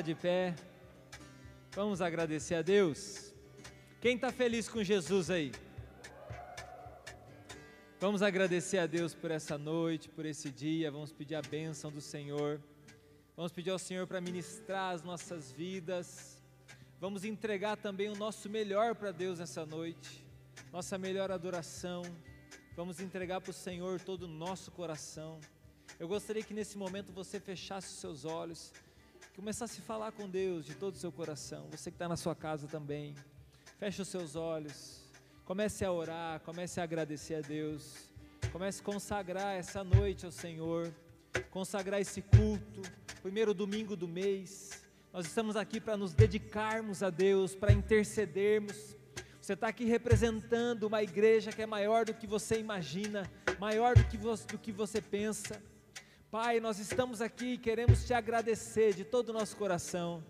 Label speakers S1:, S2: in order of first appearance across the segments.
S1: Ficar de pé. Vamos agradecer a Deus. Quem está feliz com Jesus aí? Vamos agradecer a Deus por essa noite, por esse dia. Vamos pedir a bênção do Senhor. Vamos pedir ao Senhor para ministrar as nossas vidas. Vamos entregar também o nosso melhor para Deus nessa noite, nossa melhor adoração. Vamos entregar para o Senhor todo o nosso coração. Eu gostaria que nesse momento você fechasse os seus olhos começasse a falar com Deus de todo o seu coração. Você que está na sua casa também, feche os seus olhos, comece a orar, comece a agradecer a Deus, comece a consagrar essa noite ao Senhor, consagrar esse culto, primeiro domingo do mês. Nós estamos aqui para nos dedicarmos a Deus, para intercedermos. Você está aqui representando uma igreja que é maior do que você imagina, maior do que você, do que você pensa. Pai, nós estamos aqui e queremos te agradecer de todo o nosso coração.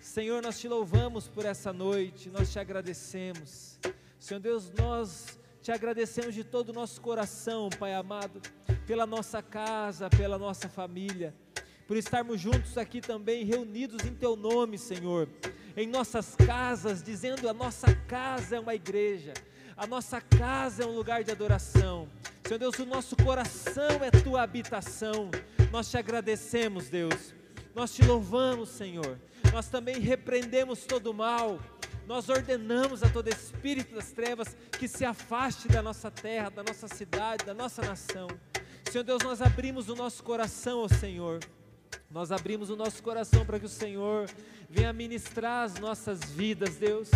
S1: Senhor, nós te louvamos por essa noite, nós te agradecemos. Senhor Deus, nós te agradecemos de todo o nosso coração, Pai amado, pela nossa casa, pela nossa família, por estarmos juntos aqui também, reunidos em Teu nome, Senhor, em nossas casas, dizendo a nossa casa é uma igreja, a nossa casa é um lugar de adoração. Senhor Deus, o nosso coração é tua habitação. Nós te agradecemos, Deus. Nós te louvamos, Senhor. Nós também repreendemos todo o mal. Nós ordenamos a todo espírito das trevas que se afaste da nossa terra, da nossa cidade, da nossa nação. Senhor Deus, nós abrimos o nosso coração ao Senhor. Nós abrimos o nosso coração para que o Senhor venha ministrar as nossas vidas, Deus.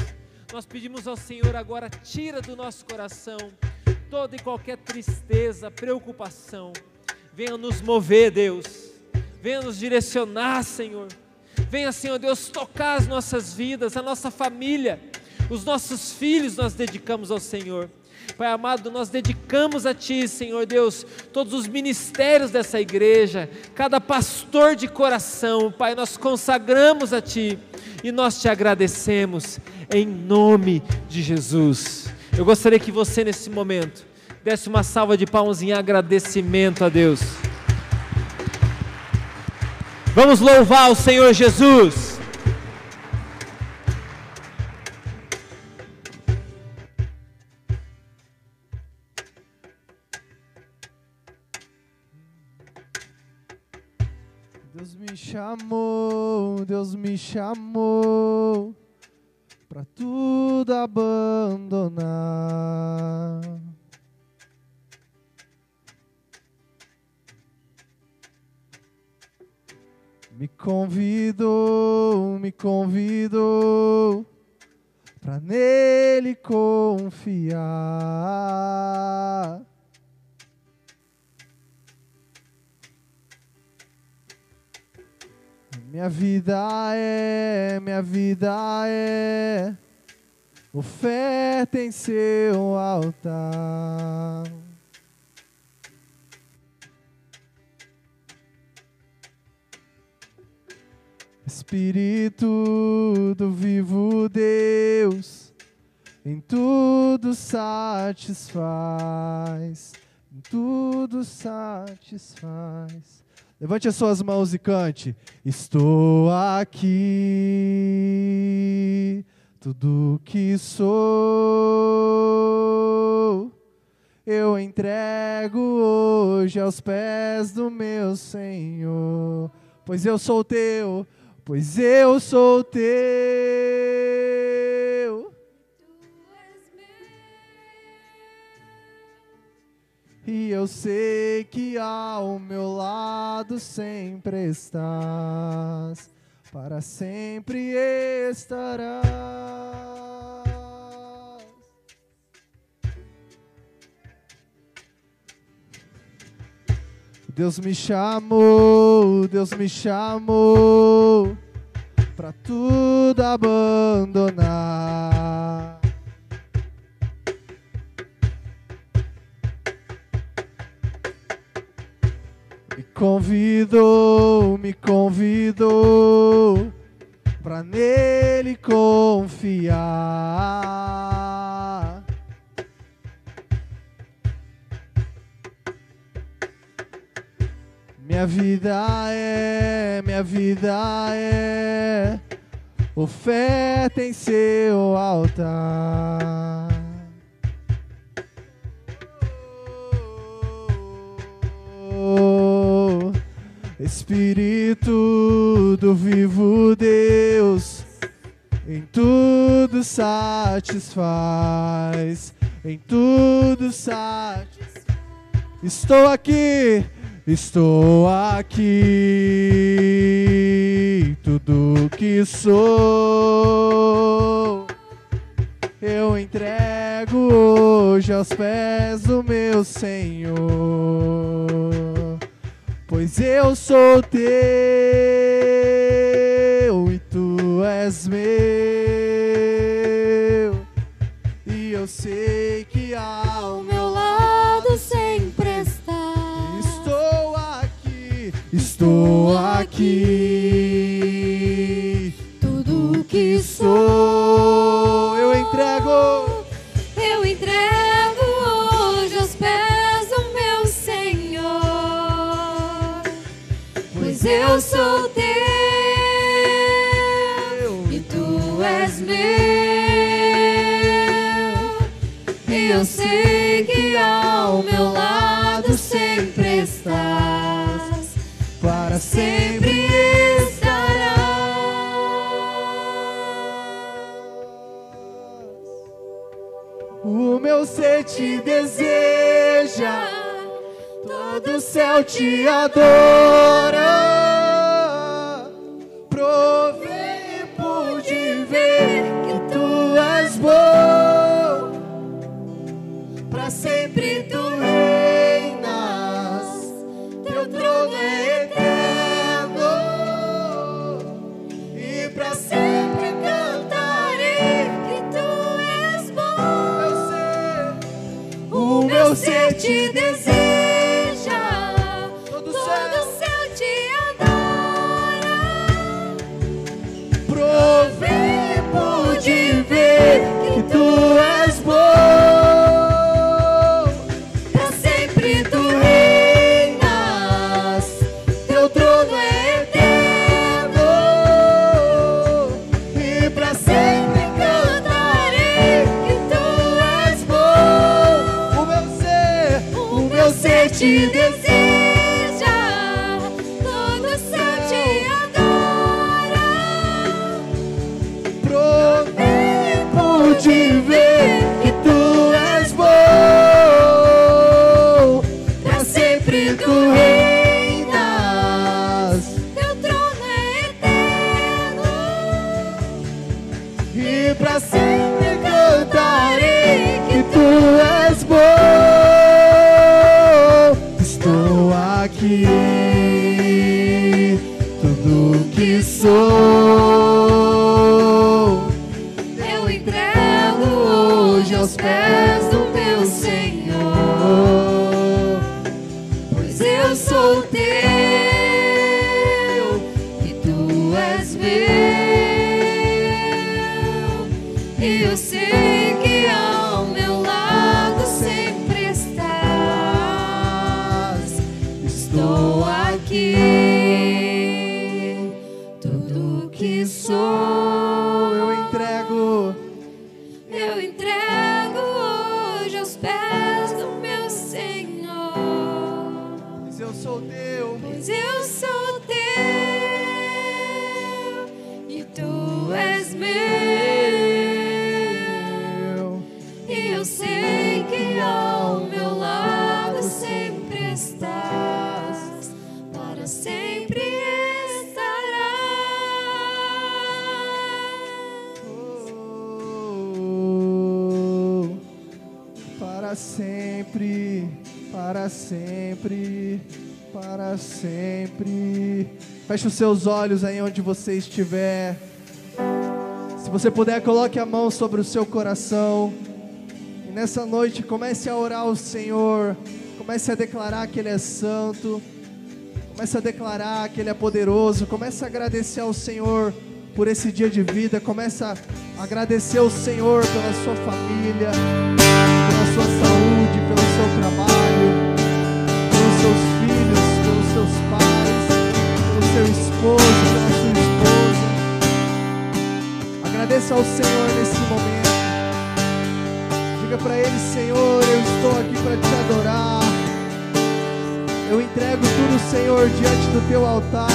S1: Nós pedimos ao Senhor agora, tira do nosso coração toda e qualquer tristeza, preocupação. Venha nos mover, Deus. Venha nos direcionar, Senhor. Venha, Senhor Deus, tocar as nossas vidas, a nossa família, os nossos filhos nós dedicamos ao Senhor. Pai amado, nós dedicamos a Ti, Senhor Deus, todos os ministérios dessa igreja, cada pastor de coração, Pai, nós consagramos a Ti e nós te agradecemos, em nome de Jesus. Eu gostaria que você, nesse momento, desse uma salva de palmas em agradecimento a Deus. Vamos louvar o Senhor Jesus.
S2: Deus me chamou, Deus me chamou para tudo abandonar. Me convidou, me convidou para nele confiar. Minha vida é, minha vida é oferta em seu altar. Espírito do vivo Deus, em tudo satisfaz, em tudo satisfaz. Levante as suas mãos e cante. Estou aqui, tudo que sou, eu entrego hoje aos pés do meu Senhor, pois eu sou teu, pois eu sou teu. E eu sei que ao meu lado sempre estás, para sempre estarás. Deus me chamou, Deus me chamou para tudo abandonar. Convidou, me convidou para nele confiar. Minha vida é, minha vida é oferta em seu altar. Espírito do vivo Deus, em tudo satisfaz, em tudo satisfaz. Estou aqui, estou aqui, tudo que sou. Eu entrego hoje aos pés do meu Senhor, pois eu sou teu e tu és meu, e eu sei que ao meu
S3: lado sempre está.
S2: Estou aqui, estou aqui.
S3: Tudo que
S2: Sou, eu entrego.
S3: Eu sou teu e tu és meu, e eu sei que ao meu lado sempre estás,
S2: para
S3: sempre
S2: sempre. O meu ser te deseja, todo céu te adora. Provei e pude ver que tu és bom, para sempre tu reinas, teu trono é eterno, e para sempre cantarei
S3: que tu és bom.
S2: o meu ser
S3: te deseja,
S2: Feche os seus olhos aí onde você estiver. Se você puder, coloque a mão sobre o seu coração. E nessa noite comece a orar ao Senhor. Comece a declarar que Ele é santo. Comece a declarar que Ele é poderoso. Comece a agradecer ao Senhor por esse dia de vida. Comece a agradecer ao Senhor pela sua família, pela sua saúde, pelo seu trabalho, seu esposo, pela sua esposa. Agradeça ao Senhor nesse momento. Diga para Ele, Senhor, eu estou aqui para te adorar. Eu entrego tudo, Senhor, diante do teu altar.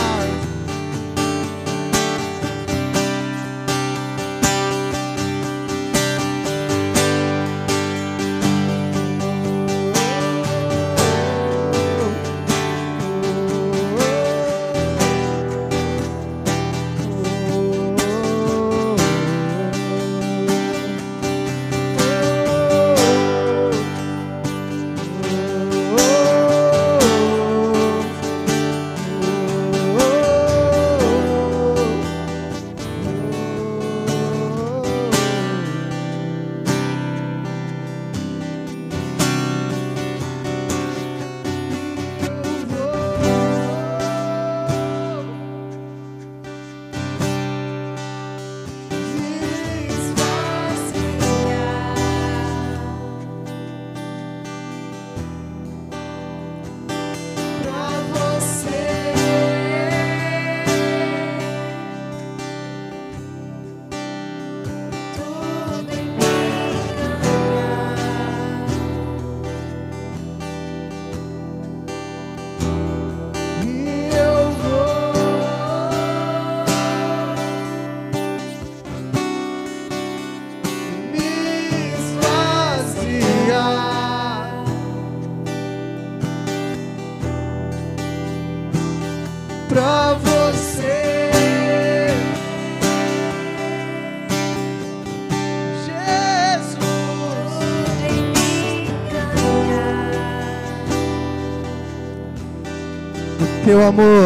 S2: amor.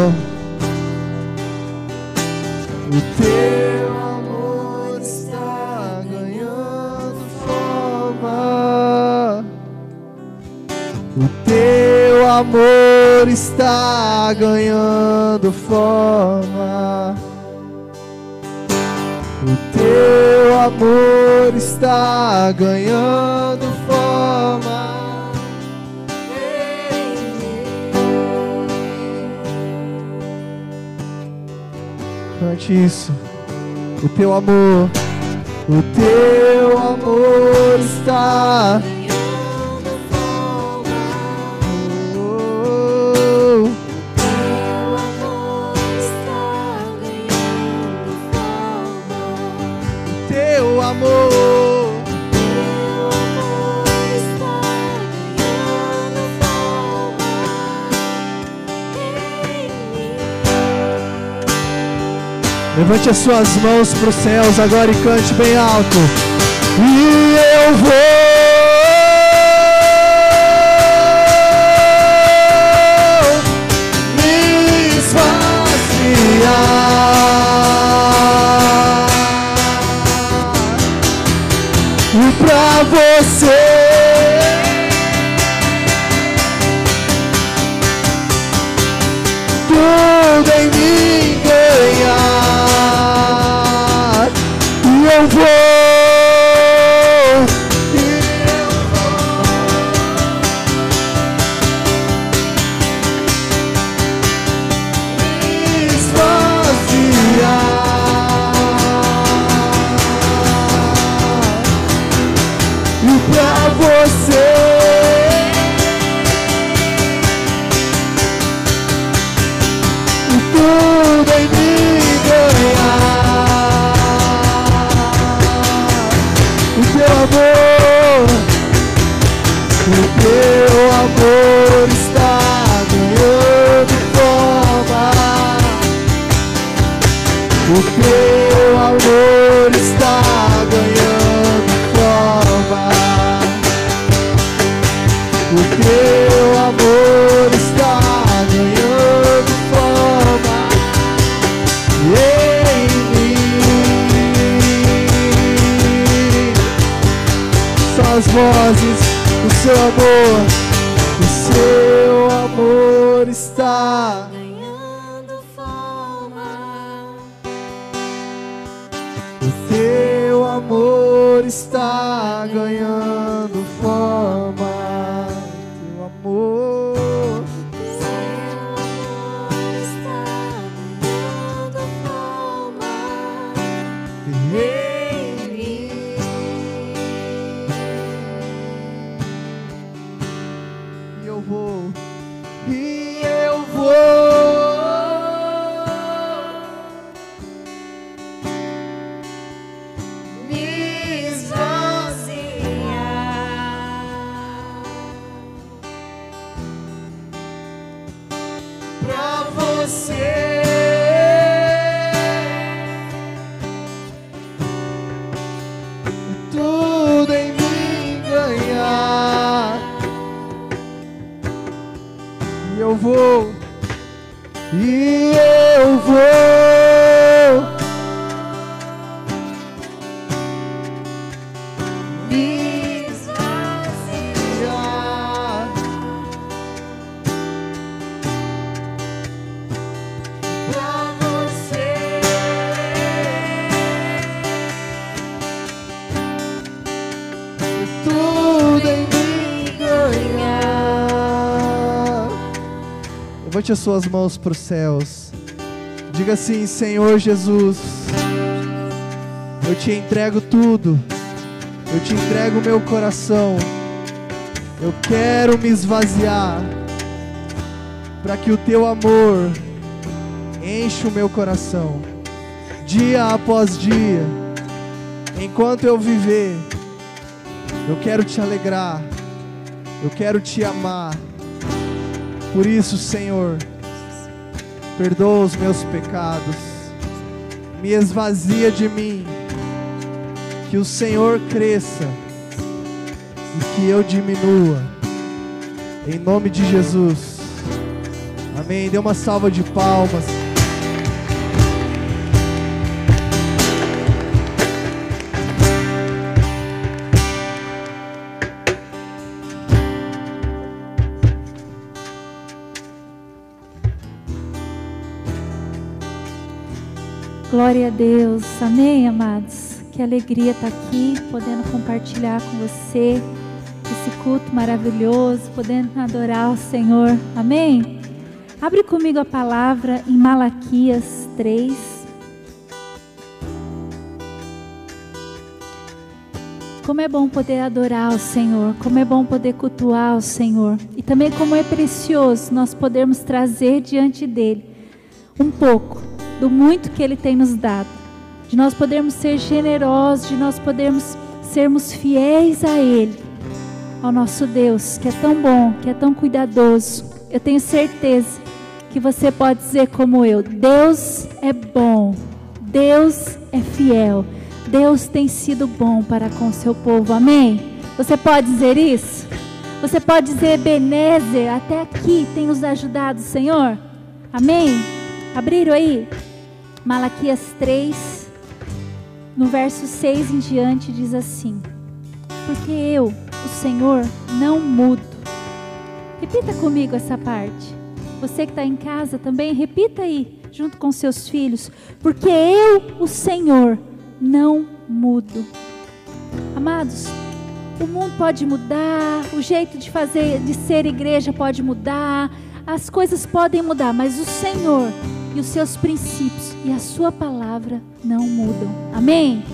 S2: o teu Levante as suas mãos para os céus agora e cante bem alto. E eu vou. Levante as suas mãos para os céus. Diga assim: Senhor Jesus, eu te entrego tudo. Eu te entrego o meu coração. Eu quero me esvaziar para que o teu amor enche o meu coração, dia após dia. Enquanto eu viver, eu quero te alegrar, eu quero te amar. Por isso, Senhor, perdoa os meus pecados, me esvazia de mim, que o Senhor cresça e que eu diminua, em nome de Jesus. Amém. Dê uma salva de palmas.
S4: Glória a Deus. Amém, amados. Que alegria estar aqui, podendo compartilhar com você esse culto maravilhoso, podendo adorar o Senhor. Amém? Abre comigo a palavra em Malaquias 3. Como é bom poder adorar o Senhor, como é bom poder cultuar o Senhor, e também como é precioso nós podermos trazer diante dele um pouco do muito que ele tem nos dado, de nós podermos ser generosos, de nós podermos sermos fiéis a ele, ao nosso Deus, que é tão bom, que é tão cuidadoso. Eu tenho certeza que você pode dizer como eu: Deus é bom, Deus é fiel, Deus tem sido bom para com o seu povo. Amém? Você pode dizer isso? Você pode dizer, Ebenezer, até aqui tem nos ajudado, Senhor? Amém? Abriram aí? Malaquias 3, no verso 6 em diante, diz assim: Porque eu, o Senhor, não mudo. Repita comigo essa parte. Você que está em casa também, repita aí, junto com seus filhos. Porque eu, o Senhor, não mudo. Amados, o mundo pode mudar, o jeito de fazer, de ser igreja pode mudar, as coisas podem mudar, mas o Senhor e os seus princípios e a sua palavra não mudam. Amém?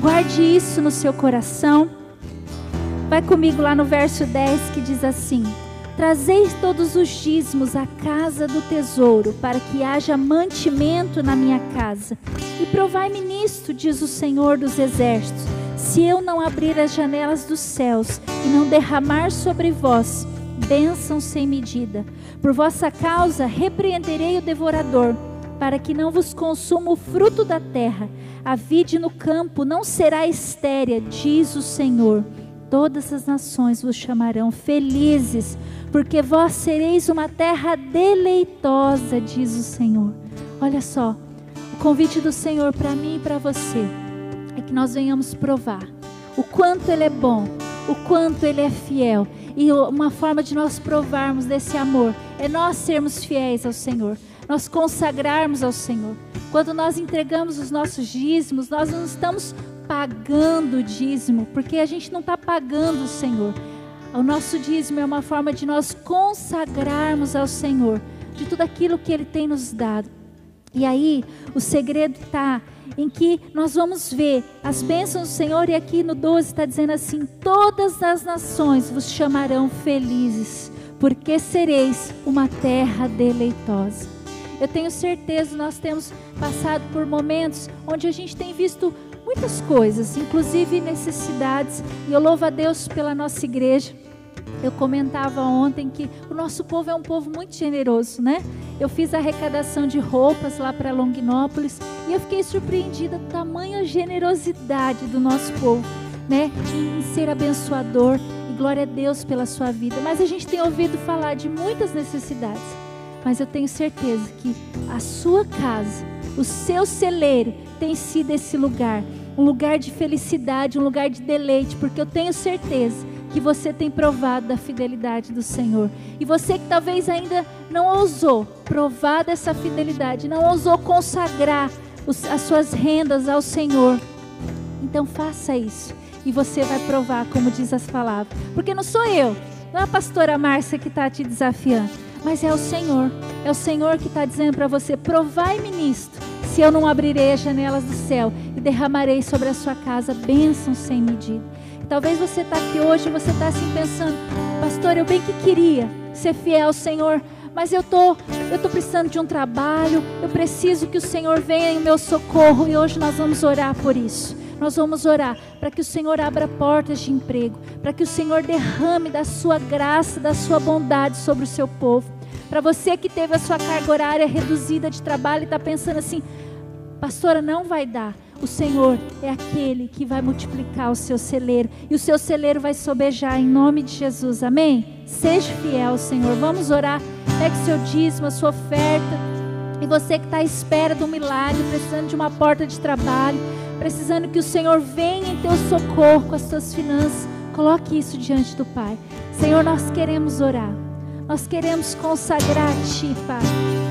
S4: Guarde isso no seu coração. Vai comigo lá no verso 10 que diz assim: Trazei todos os dízimos à casa do tesouro, para que haja mantimento na minha casa. E provai-me nisto, diz o Senhor dos Exércitos, se eu não abrir as janelas dos céus e não derramar sobre vós bênção sem medida. Por vossa causa repreenderei o devorador, para que não vos consuma o fruto da terra. A vide no campo não será estérea, diz o Senhor. Todas as nações vos chamarão felizes, porque vós sereis uma terra deleitosa, diz o Senhor. Olha só, o convite do Senhor para mim e para você é que nós venhamos provar o quanto Ele é bom, o quanto Ele é fiel. E uma forma de nós provarmos desse amor é nós sermos fiéis ao Senhor, nós consagrarmos ao Senhor. Quando nós entregamos os nossos dízimos, nós não estamos pagando o dízimo, porque a gente não está pagando o Senhor. O nosso dízimo é uma forma de nós consagrarmos ao Senhor de tudo aquilo que Ele tem nos dado. E aí, o segredo está em que nós vamos ver as bênçãos do Senhor, e aqui no 12 está dizendo assim: Todas as nações vos chamarão felizes, porque sereis uma terra deleitosa. Eu tenho certeza, nós temos passado por momentos onde a gente tem visto muitas coisas, inclusive necessidades, e eu louvo a Deus pela nossa igreja. Eu comentava ontem que o nosso povo é um povo muito generoso, né? Eu fiz arrecadação de roupas lá para Longinópolis e eu fiquei surpreendida da tamanha generosidade do nosso povo, né? Em ser abençoador e glória a Deus pela sua vida. Mas a gente tem ouvido falar de muitas necessidades. Mas eu tenho certeza que a sua casa, o seu celeiro tem sido esse lugar, um lugar de felicidade, um lugar de deleite, porque eu tenho certeza que você tem provado da fidelidade do Senhor. E você que talvez ainda não ousou provar dessa fidelidade, não ousou consagrar as suas rendas ao Senhor, então faça isso. E você vai provar, como diz as palavras. Porque não sou eu, não é a pastora Márcia que está te desafiando. Mas é o Senhor. É o Senhor que está dizendo para você: provai-me nisto, se eu não abrirei as janelas do céu e derramarei sobre a sua casa bênçãos sem medida. Talvez você está aqui hoje e você está assim pensando, pastor, eu bem que queria ser fiel ao Senhor, mas eu tô, eu tô precisando de um trabalho, eu preciso que o Senhor venha em meu socorro e hoje nós vamos orar por isso. Nós vamos orar para que o Senhor abra portas de emprego, para que o Senhor derrame da sua graça, da sua bondade sobre o seu povo. Para você que teve a sua carga horária reduzida de trabalho e está pensando assim, pastora, não vai dar. O Senhor é aquele que vai multiplicar o seu celeiro e o seu celeiro vai sobejar em nome de Jesus. Amém? Seja fiel, Senhor. Vamos orar. Pegue seu dízimo, a sua oferta. E você que está à espera de um milagre, precisando de uma porta de trabalho, precisando que o Senhor venha em teu socorro com as suas finanças, coloque isso diante do Pai. Senhor, nós queremos orar. Nós queremos consagrar a Ti, Pai.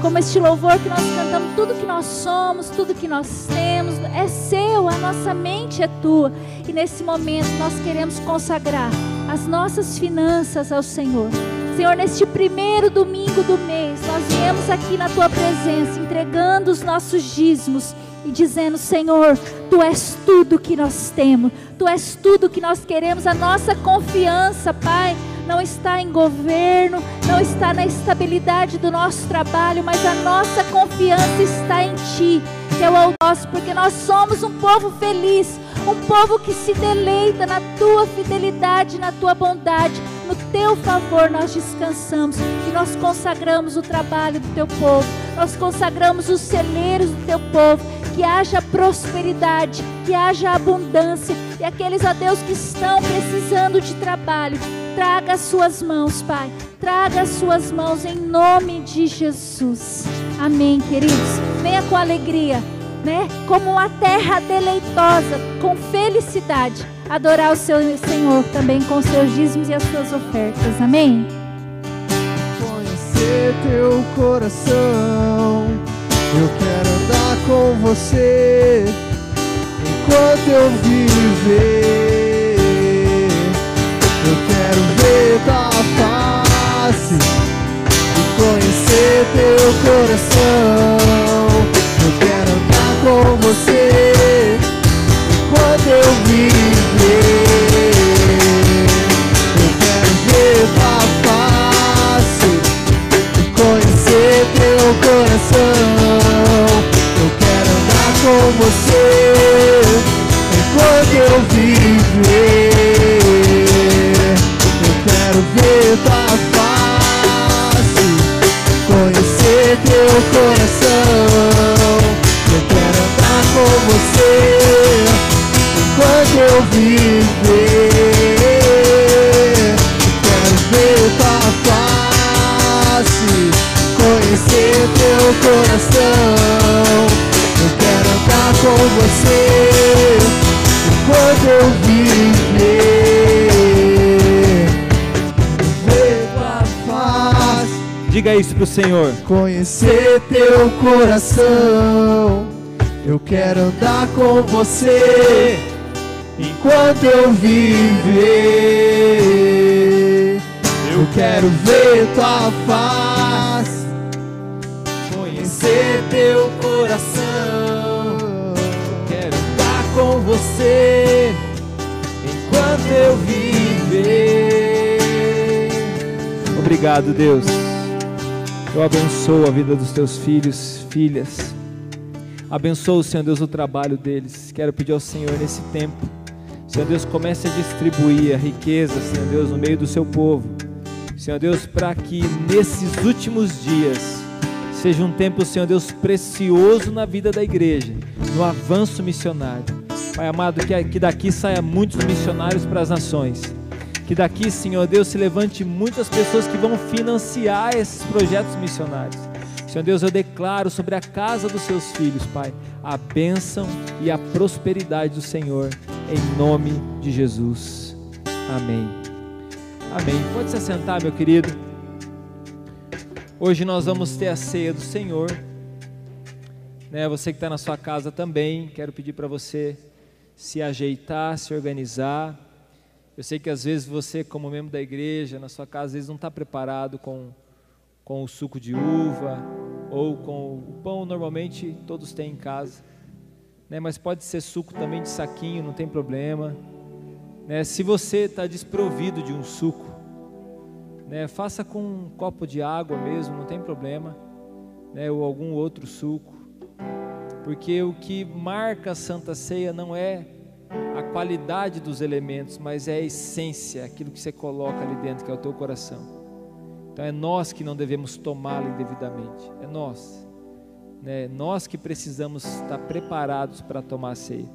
S4: Como este louvor que nós cantamos, tudo que nós somos, tudo que nós temos é seu, a nossa mente é tua. E nesse momento nós queremos consagrar as nossas finanças ao Senhor. Senhor, neste primeiro domingo do mês, nós viemos aqui na tua presença, entregando os nossos dízimos e dizendo: Senhor, tu és tudo que nós temos, tu és tudo que nós queremos, a nossa confiança, Pai não está em governo, não está na estabilidade do nosso trabalho, mas a nossa confiança está em Ti, que é o nosso, porque nós somos um povo feliz, um povo que se deleita na Tua fidelidade, na Tua bondade, no Teu favor nós descansamos e nós consagramos o trabalho do Teu povo, nós consagramos os celeiros do Teu povo, que haja prosperidade, que haja abundância e aqueles, ó Deus, que estão precisando de trabalho, Traga as suas mãos, Pai. Traga as suas mãos em nome de Jesus. Amém, queridos. Venha com alegria, né? Como uma terra deleitosa, com felicidade, adorar o seu Senhor também com seus dízimos e as suas ofertas. Amém.
S2: Conhecer teu coração. Eu quero andar com você enquanto eu viver. Eu quero ver tua face e conhecer teu coração. Eu quero andar com você enquanto eu viver. Eu quero ver tua face e conhecer teu coração. Eu com você enquanto eu viver quero ver tua face, conhecer teu coração. Eu quero andar com você enquanto eu viver. Eu quero ver tua face, conhecer teu coração. Com você enquanto eu viver.
S1: Diga isso pro Senhor.
S2: Conhecer teu coração. Eu quero andar com você enquanto eu viver. Eu quero ver tua face. Conhecer teu coração. Você enquanto eu viver.
S1: Obrigado, Deus. Eu abençoo a vida dos teus filhos, filhas. Abençoo, Senhor Deus, o trabalho deles. Quero pedir ao Senhor nesse tempo, Senhor Deus, comece a distribuir a riqueza, Senhor Deus, no meio do seu povo. Senhor Deus, para que nesses últimos dias seja um tempo, Senhor Deus, precioso na vida da igreja, no avanço missionário. Pai amado, que, que daqui saia muitos missionários para as nações que daqui, Senhor Deus, se levante muitas pessoas que vão financiar esses projetos missionários. Senhor Deus, eu declaro sobre a casa dos seus filhos, Pai, a bênção e a prosperidade do Senhor, em nome de Jesus. Amém. Amém. Pode se assentar, meu querido. Hoje nós vamos ter a ceia do Senhor. Né, você que está na sua casa também, quero pedir para você se ajeitar, se organizar. Eu sei que às vezes você, como membro da igreja, na sua casa, às vezes não está preparado com, com o suco de uva ou com o pão, normalmente todos têm em casa. Né? Mas pode ser suco também de saquinho, não tem problema. Né? Se você está desprovido de um suco, né? faça com um copo de água mesmo, não tem problema. Né? Ou algum outro suco. Porque o que marca a Santa Ceia não é a qualidade dos elementos, mas é a essência, aquilo que você coloca ali dentro, que é o teu coração. Então é nós que não devemos tomá-la indevidamente, é nós. Né? Nós que precisamos estar preparados para tomar a ceia.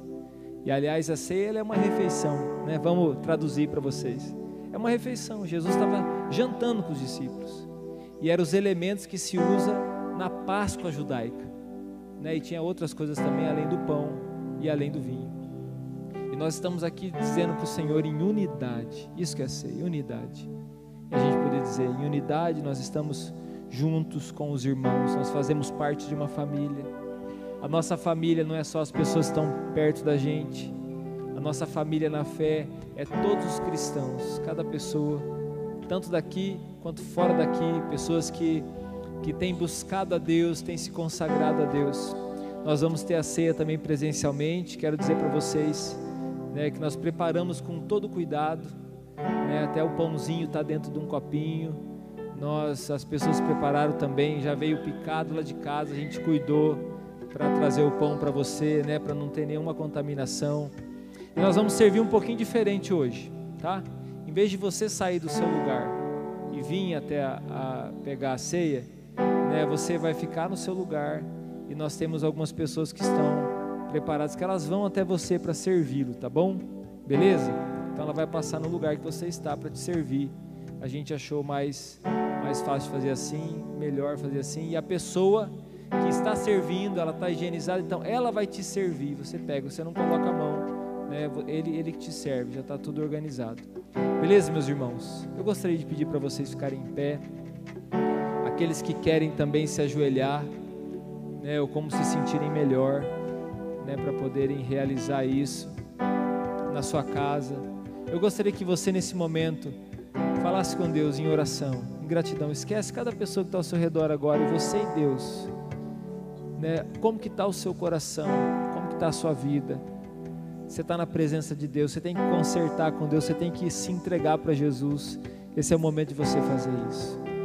S1: E aliás, a ceia é uma refeição, né? vamos traduzir para vocês. É uma refeição. Jesus estava jantando com os discípulos. E eram os elementos que se usa na Páscoa judaica. Né? E tinha outras coisas também, além do pão e além do vinho. E nós estamos aqui dizendo para o Senhor em unidade. Isso que é ser, unidade. E a gente poder dizer, em unidade nós estamos juntos com os irmãos, nós fazemos parte de uma família. A nossa família não é só as pessoas que estão perto da gente. A nossa família na fé é todos os cristãos, cada pessoa, tanto daqui quanto fora daqui, pessoas que, que têm buscado a Deus, têm se consagrado a Deus. Nós vamos ter a ceia também presencialmente. Quero dizer para vocês né, que nós preparamos com todo cuidado, né, até o pãozinho está dentro de um copinho. Nós, as pessoas prepararam também, já veio picado lá de casa, a gente cuidou para trazer o pão para você, né, para não ter nenhuma contaminação. E nós vamos servir um pouquinho diferente hoje, tá? Em vez de você sair do seu lugar e vir até a, a pegar a ceia, né, você vai ficar no seu lugar e nós temos algumas pessoas que estão preparadas que elas vão até você para servi-lo, tá bom? Beleza? Então ela vai passar no lugar que você está para te servir. A gente achou mais mais fácil fazer assim, melhor fazer assim. E a pessoa que está servindo, ela está higienizada, então ela vai te servir. Você pega, você não coloca a mão, né? Ele ele que te serve, já está tudo organizado. Beleza, meus irmãos? Eu gostaria de pedir para vocês ficarem em pé. Aqueles que querem também se ajoelhar, né? Ou como se sentirem melhor né, para poderem realizar isso na sua casa. Eu gostaria que você nesse momento falasse com Deus em oração, em gratidão. Esquece cada pessoa que está ao seu redor agora e você e Deus. Né? Como que está o seu coração? Como que está a sua vida? Você está na presença de Deus, você tem que consertar com Deus, você tem que se entregar para Jesus. Esse é o momento de você fazer isso.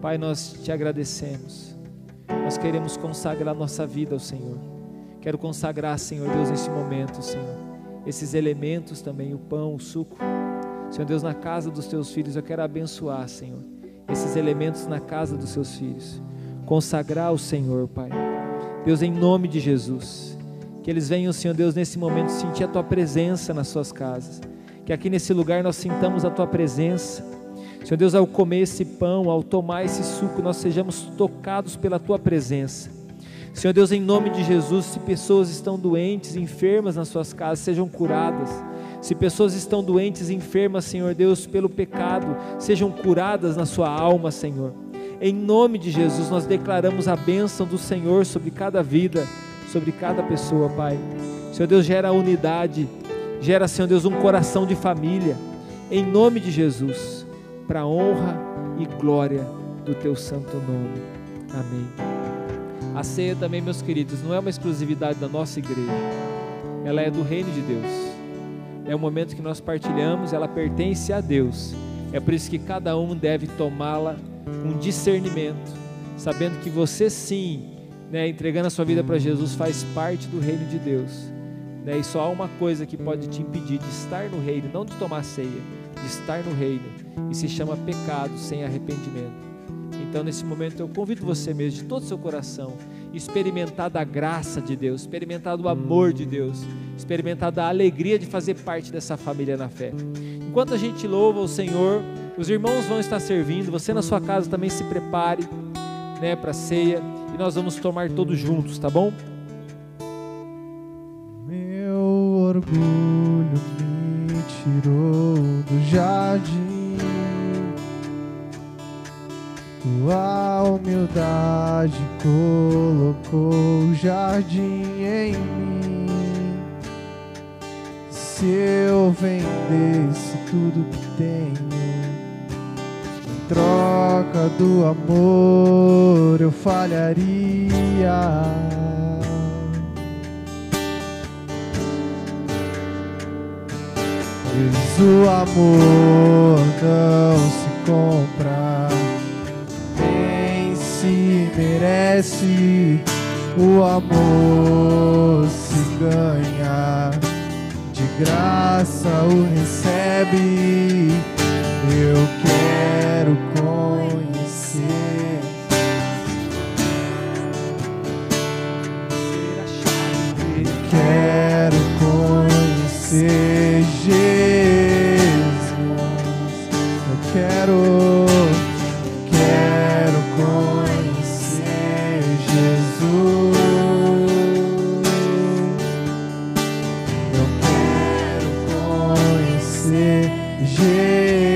S1: Pai, nós te agradecemos. Nós queremos consagrar nossa vida ao Senhor. Quero consagrar, Senhor Deus, nesse momento, Senhor, esses elementos também, o pão, o suco. Senhor Deus, na casa dos teus filhos, eu quero abençoar, Senhor, esses elementos na casa dos seus filhos. Consagrar o Senhor, Pai. Deus, em nome de Jesus, que eles venham, Senhor Deus, nesse momento sentir a tua presença nas suas casas. Que aqui nesse lugar nós sintamos a tua presença. Senhor Deus, ao comer esse pão, ao tomar esse suco, nós sejamos tocados pela tua presença. Senhor Deus, em nome de Jesus, se pessoas estão doentes, enfermas nas suas casas, sejam curadas. Se pessoas estão doentes, enfermas, Senhor Deus, pelo pecado, sejam curadas na sua alma, Senhor. Em nome de Jesus, nós declaramos a bênção do Senhor sobre cada vida, sobre cada pessoa, Pai. Senhor Deus, gera unidade, gera, Senhor Deus, um coração de família. Em nome de Jesus, para a honra e glória do Teu santo nome. Amém. A ceia também, meus queridos, não é uma exclusividade da nossa igreja. Ela é do reino de Deus. É o momento que nós partilhamos, ela pertence a Deus. É por isso que cada um deve tomá-la com discernimento, sabendo que você sim, né, entregando a sua vida para Jesus, faz parte do reino de Deus. Né, e só há uma coisa que pode te impedir de estar no reino, não de tomar ceia, de estar no reino, e se chama pecado sem arrependimento. Então, nesse momento, eu convido você mesmo, de todo o seu coração, experimentar da graça de Deus, experimentar do amor de Deus, experimentar da alegria de fazer parte dessa família na fé. Enquanto a gente louva o Senhor, os irmãos vão estar servindo, você na sua casa também se prepare né, para a ceia e nós vamos tomar todos juntos, tá bom?
S2: Meu orgulho jardim tua humildade colocou o jardim em mim. Se eu vendesse tudo que tenho, troca do amor eu falharia. O amor não se compra, nem se merece. O amor se ganha, de graça o recebe. Eu quero conhecer. Quero conhecer Jesus. Eu quero, quero conhecer Jesus. Eu quero conhecer Jesus.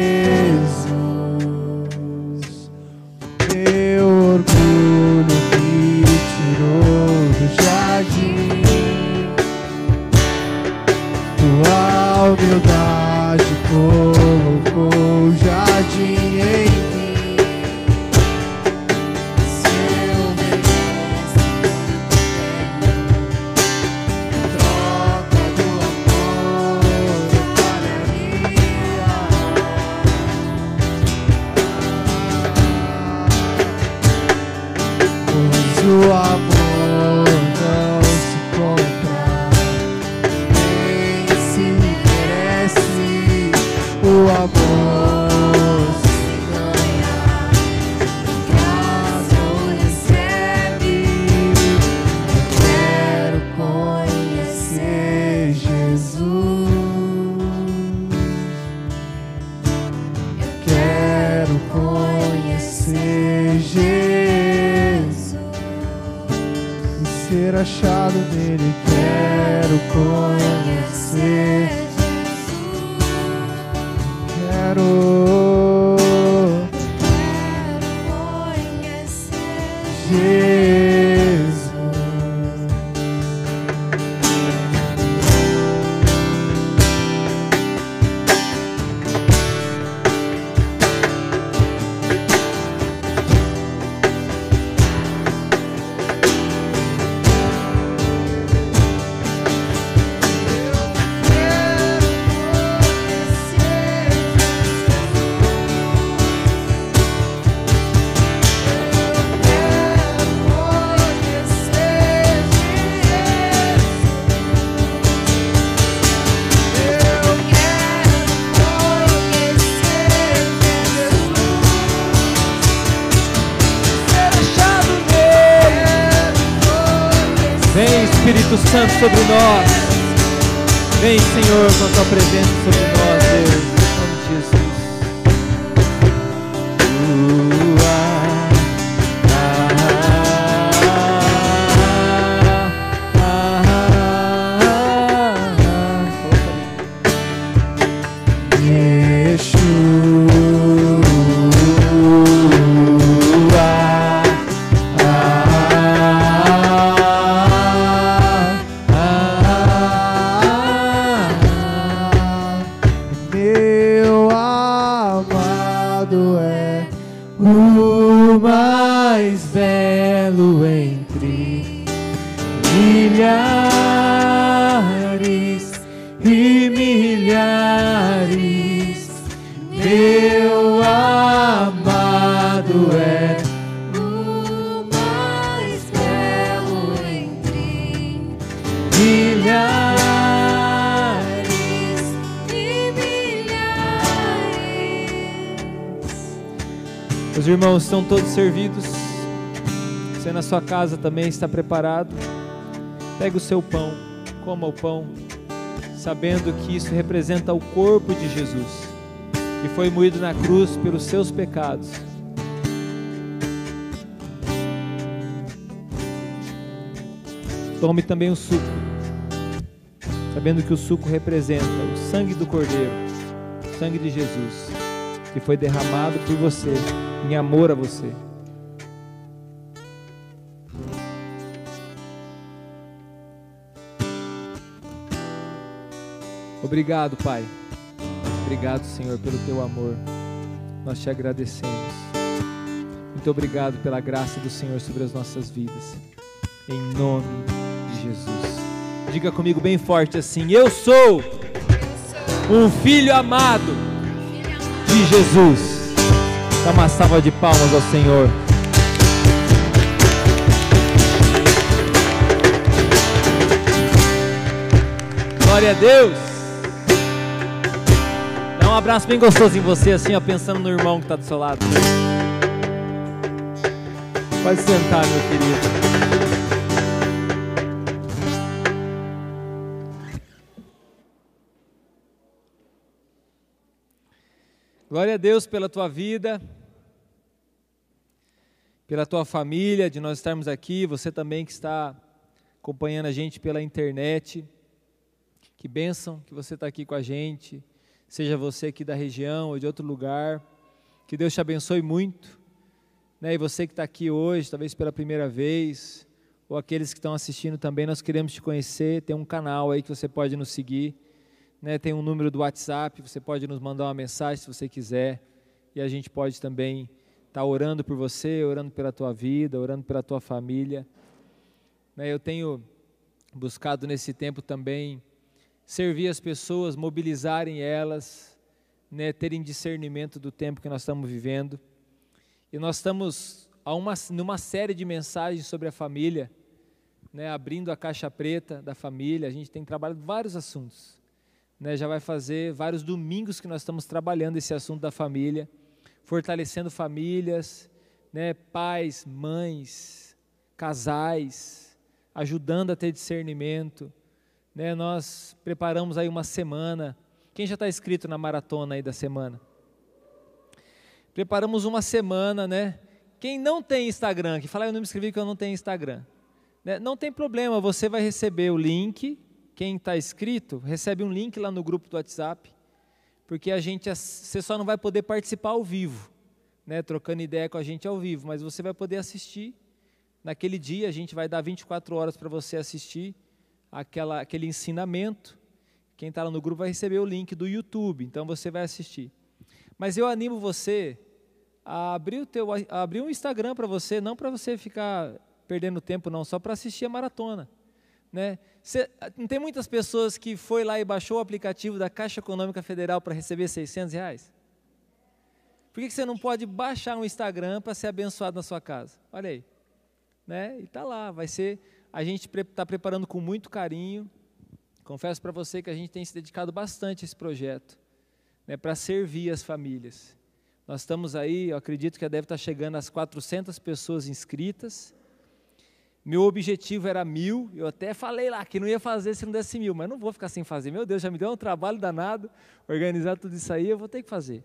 S1: Os irmãos estão todos servidos. Você na sua casa também está preparado. Pega o seu pão, coma o pão, sabendo que isso representa o corpo de Jesus, que foi moído na cruz pelos seus pecados. Tome também o suco, sabendo que o suco representa o sangue do Cordeiro, o sangue de Jesus, que foi derramado por você, em amor a você. Obrigado, Pai. Obrigado, Senhor, pelo teu amor. nós te agradecemos. Muito obrigado pela graça do Senhor sobre as nossas vidas. Em nome de Jesus. Diga comigo bem forte assim: Eu sou um filho amado de Jesus. Dá uma salva de palmas ao Senhor. Glória a Deus. Dá um abraço bem gostoso em você, assim, ó, pensando no irmão que está do seu lado. Pode sentar, meu querido. Glória a Deus pela tua vida, pela tua família, de nós estarmos aqui, você também que está acompanhando a gente pela internet. Que bênção que você está aqui com a gente, seja você aqui da região ou de outro lugar. Que Deus te abençoe muito. Né? E você que está aqui hoje, talvez pela primeira vez, ou aqueles que estão assistindo também, nós queremos te conhecer. Tem um canal aí que você pode nos seguir. Né? Tem um número do WhatsApp, você pode nos mandar uma mensagem se você quiser. E a gente pode também estar tá orando por você, orando pela tua vida, orando pela tua família. Né? Eu tenho buscado nesse tempo também servir as pessoas, mobilizarem elas, né, terem discernimento do tempo que nós estamos vivendo. E nós estamos a uma, numa série de mensagens sobre a família, né, abrindo a caixa preta da família. A gente tem trabalhado vários assuntos. Né, já vai fazer vários domingos que nós estamos trabalhando esse assunto da família, fortalecendo famílias, né, pais, mães, casais, ajudando a ter discernimento né, nós preparamos aí uma semana. Quem já está inscrito na maratona aí da semana? Preparamos uma semana, né? Quem não tem Instagram, que fala, eu não me inscrevi que eu não tenho Instagram. Né? Não tem problema, você vai receber o link. Quem está inscrito, recebe um link lá no grupo do WhatsApp, porque a gente, você só não vai poder participar ao vivo, né? Trocando ideia com a gente ao vivo, mas você vai poder assistir. Naquele dia, a gente vai dar 24 horas para você assistir aquela, aquele ensinamento. Quem está lá no grupo vai receber o link do YouTube, então você vai assistir. Mas eu animo você a abrir, o teu, abrir um Instagram para você, não para você ficar perdendo tempo, não, só para assistir a maratona. Né? Cê, não tem muitas pessoas que foi lá e baixou o aplicativo da Caixa Econômica Federal para receber 600 reais? Por que, você não pode baixar um Instagram para ser abençoado na sua casa? Olha aí. Né? E está lá, vai ser a gente está preparando com muito carinho. Confesso para você que a gente tem se dedicado bastante a esse projeto, né, para servir as famílias. Nós estamos aí, eu acredito que deve estar tá chegando às 400 pessoas inscritas. Meu objetivo era mil, eu até falei lá que não ia fazer se não desse mil, mas não vou ficar sem fazer. Meu Deus, já me deu um trabalho danado organizar tudo isso aí, eu vou ter que fazer.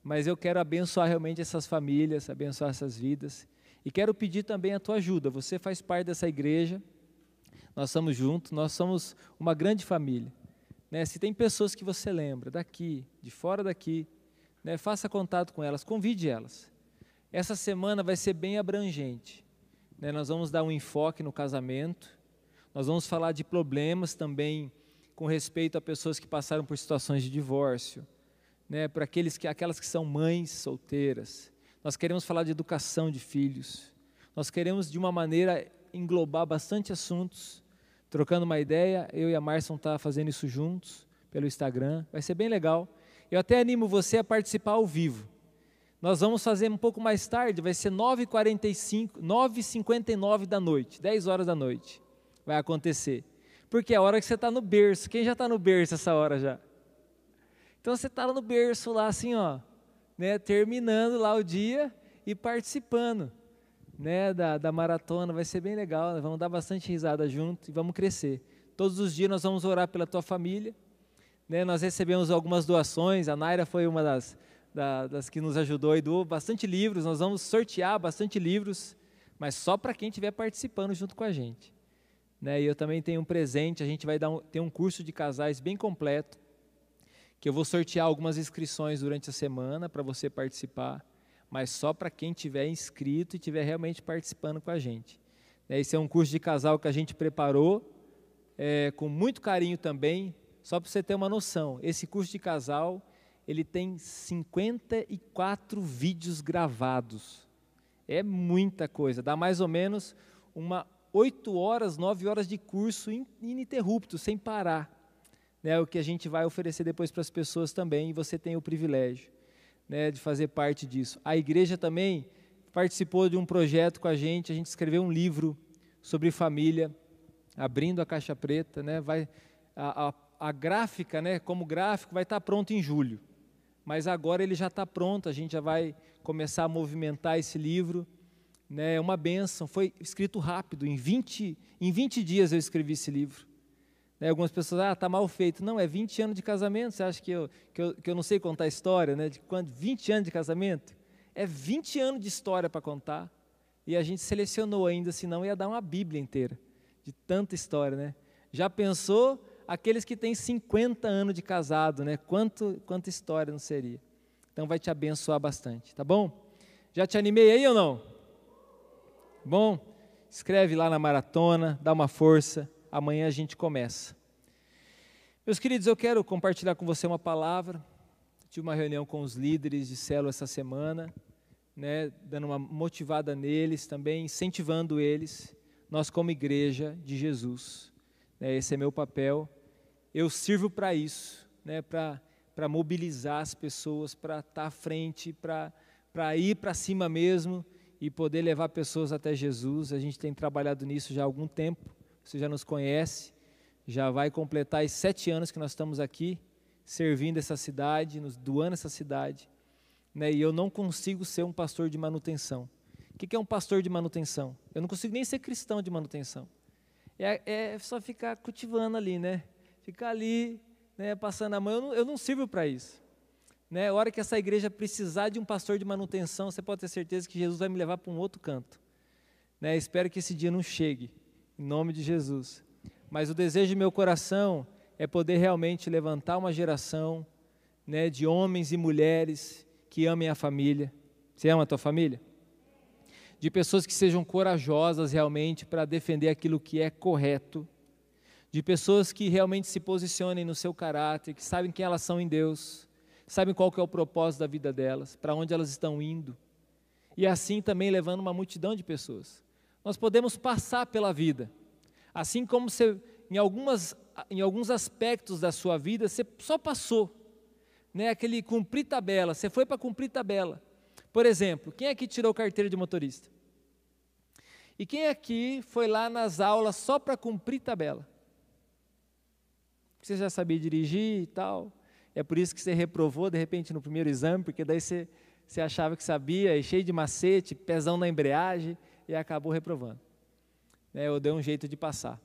S1: Mas eu quero abençoar realmente essas famílias, abençoar essas vidas. E quero pedir também a tua ajuda. Você faz parte dessa igreja, nós estamos juntos, nós somos uma grande família. Né? Se tem pessoas que você lembra, daqui, de fora daqui, né? faça contato com elas, convide elas. Essa semana vai ser bem abrangente. Né? Nós vamos dar um enfoque no casamento, nós vamos falar de problemas também com respeito a pessoas que passaram por situações de divórcio, né? para aqueles que, aquelas que são mães solteiras, nós queremos falar de educação de filhos. Nós queremos, de uma maneira, englobar bastante assuntos. Trocando uma ideia, eu e a Marson tá fazendo isso juntos pelo Instagram. Vai ser bem legal. Eu até animo você a participar ao vivo. Nós vamos fazer um pouco mais tarde, vai ser 9h45, 9h59 da noite, 10 horas da noite. Vai acontecer. Porque é a hora que você está no berço. Quem já está no berço essa hora já? Então você está no berço lá assim, ó, né, terminando lá o dia e participando né, da, da maratona. Vai ser bem legal, né? vamos dar bastante risada junto e vamos crescer. Todos os dias nós vamos orar pela tua família. Né, nós recebemos algumas doações, a Naira foi uma das, da, das que nos ajudou e doou bastante livros. Nós vamos sortear bastante livros, mas só para quem estiver participando junto com a gente. Né, e eu também tenho um presente, a gente vai dar um, ter um curso de casais bem completo que eu vou sortear algumas inscrições durante a semana para você participar, mas só para quem tiver inscrito e tiver realmente participando com a gente. Né, esse é um curso de casal que a gente preparou é, com muito carinho também, só para você ter uma noção. Esse curso de casal ele tem 54 vídeos gravados. É muita coisa, dá mais ou menos uma 8 horas, 9 horas de curso ininterrupto, sem parar. Né, o que a gente vai oferecer depois para as pessoas também, e você tem o privilégio né, de fazer parte disso. A igreja também participou de um projeto com a gente, a gente escreveu um livro sobre família, abrindo a caixa preta, né, vai, a, a, a gráfica, né, como gráfico, vai estar pronto em julho, mas agora ele já está pronto, a gente já vai começar a movimentar esse livro, né, é uma benção, foi escrito rápido, em 20, em 20 dias eu escrevi esse livro. Né, algumas pessoas, ah, está mal feito. Não, é 20 anos de casamento, você acha que eu, que eu, que eu não sei contar história, né, de quando, 20 anos de casamento? É 20 anos de história para contar, e a gente selecionou ainda, senão ia dar uma Bíblia inteira, de tanta história, né? Já pensou aqueles que têm 50 anos de casado, né? Quanto, quanta história não seria? Então vai te abençoar bastante, tá bom? Já te animei aí ou não? Bom, escreve lá na maratona, dá uma força. Amanhã a gente começa. Meus queridos, eu quero compartilhar com você uma palavra. Tive uma reunião com os líderes de célula essa semana, né, dando uma motivada neles também, incentivando eles. Nós como igreja de Jesus, né, esse é meu papel. Eu sirvo para isso, né, para mobilizar as pessoas, para estar tá à frente, para ir para cima mesmo e poder levar pessoas até Jesus. A gente tem trabalhado nisso já há algum tempo, você já nos conhece, já vai completar os sete anos que nós estamos aqui, servindo essa cidade, nos doando essa cidade. Né? E eu não consigo ser um pastor de manutenção. O que é um pastor de manutenção? Eu não consigo nem ser cristão de manutenção. É, é só ficar cultivando ali, né? Ficar ali, né, passando a mão. Eu não, eu não sirvo para isso. Né, a hora que essa igreja precisar de um pastor de manutenção, você pode ter certeza que Jesus vai me levar para um outro canto. Né, espero que esse dia não chegue, em nome de Jesus. Mas o desejo do meu coração é poder realmente levantar uma geração né, de homens e mulheres que amem a família. Você ama a tua família? De pessoas que sejam corajosas realmente para defender aquilo que é correto. De pessoas que realmente se posicionem no seu caráter, que sabem quem elas são em Deus sabem qual que é o propósito da vida delas, para onde elas estão indo. E assim também levando uma multidão de pessoas. Nós podemos passar pela vida, assim como você, em, algumas, em alguns aspectos da sua vida, você só passou, né? aquele cumprir tabela, você foi para cumprir tabela. Por exemplo, quem aqui tirou carteira de motorista? E quem aqui foi lá nas aulas só para cumprir tabela? Você já sabia dirigir e tal, é por isso que você reprovou de repente no primeiro exame, porque daí você, você achava que sabia, e cheio de macete, pezão na embreagem, e acabou reprovando. É, eu dei um jeito de passar.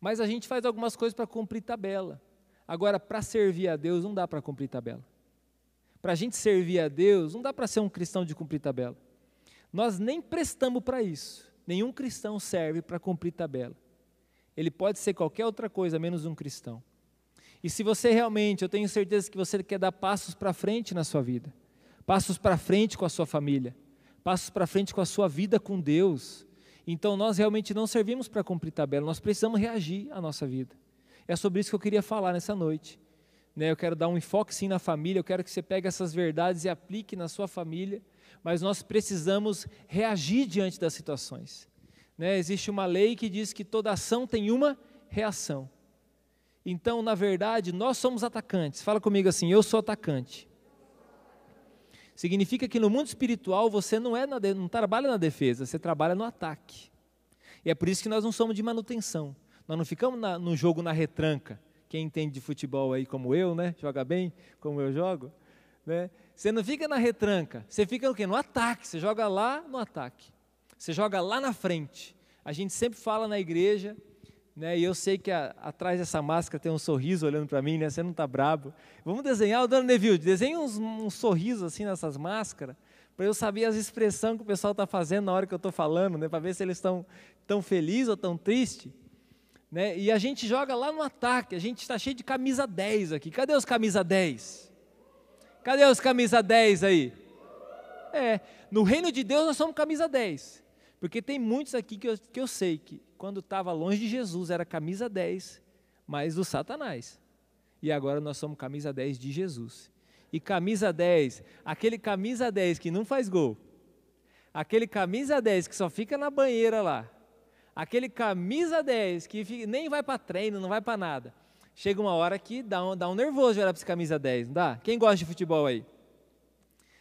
S1: Mas a gente faz algumas coisas para cumprir tabela. Agora, para servir a Deus, não dá para cumprir tabela. Para a gente servir a Deus, não dá para ser um cristão de cumprir tabela. Nós nem prestamos para isso. Nenhum cristão serve para cumprir tabela. Ele pode ser qualquer outra coisa, menos um cristão. E se você realmente, eu tenho certeza que você quer dar passos para frente na sua vida, passos para frente com a sua família, passos para frente com a sua vida com Deus, então nós realmente não servimos para cumprir tabela, nós precisamos reagir à nossa vida. É sobre isso que eu queria falar nessa noite. Né, eu quero dar um enfoque sim na família, eu quero que você pegue essas verdades e aplique na sua família, mas nós precisamos reagir diante das situações. Né, existe uma lei que diz que toda ação tem uma reação. Então, na verdade, nós somos atacantes. Fala comigo assim: eu sou atacante. Significa que no mundo espiritual você não, é na, não trabalha na defesa, você trabalha no ataque. E é por isso que nós não somos de manutenção. Nós não ficamos na, no jogo na retranca. Quem entende de futebol aí como eu, né? Joga bem, como eu jogo. Né? Você não fica na retranca, você fica no quê? No ataque. Você joga lá no ataque. Você joga lá na frente. A gente sempre fala na igreja né? E eu sei que a, atrás dessa máscara tem um sorriso olhando para mim, né? Você não está brabo. Vamos desenhar, o Dona Neville, desenha uns, um sorriso assim nessas máscaras, para eu saber as expressões que o pessoal está fazendo na hora que eu estou falando, né? Para ver se eles estão tão felizes ou tão tristes. Né? E a gente joga lá no ataque, a gente está cheio de camisa 10 aqui. Cadê os camisa 10? Cadê os camisa 10 aí? É, no reino de Deus nós somos camisa 10. Porque tem muitos aqui que eu, que eu sei que quando estava longe de Jesus, era camisa 10, mas do Satanás. e agora nós somos camisa 10 de Jesus. E camisa 10, aquele camisa 10 que não faz gol, aquele camisa 10 que só fica na banheira lá, aquele camisa 10 que fica, nem vai para treino, não vai para nada. Chega uma hora que dá um, dá um nervoso de olhar para esse camisa 10, não dá? Quem gosta de futebol aí?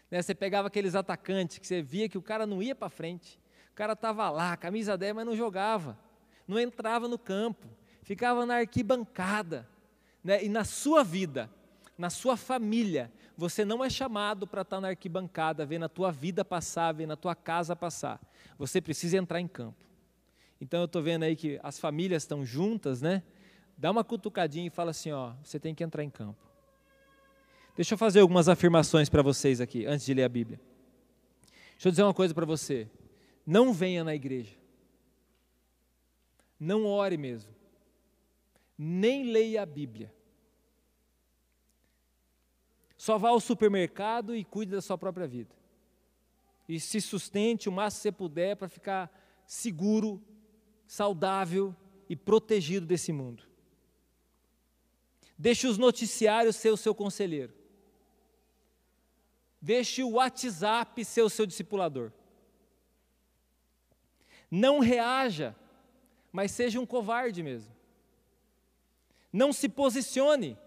S1: Né, você pegava aqueles atacantes que você via que o cara não ia para frente, o cara estava lá, camisa 10, mas não jogava, não entrava no campo, ficava na arquibancada. Né? E na sua vida, na sua família, você não é chamado para estar tá na arquibancada, vendo a tua vida passar, vendo a tua casa passar. Você precisa entrar em campo. Então eu estou vendo aí que as famílias estão juntas, né? Dá uma cutucadinha e fala assim, ó, você tem que entrar em campo. Deixa eu fazer algumas afirmações para vocês aqui, antes de ler a Bíblia. Deixa eu dizer uma coisa para você. Não venha na igreja. Não ore mesmo. Nem leia a Bíblia. Só vá ao supermercado e cuide da sua própria vida. E se sustente o máximo que você puder para ficar seguro, saudável e protegido desse mundo. Deixe os noticiários ser o seu conselheiro. Deixe o WhatsApp ser o seu discipulador. Não reaja, mas seja um covarde mesmo. Não se posicione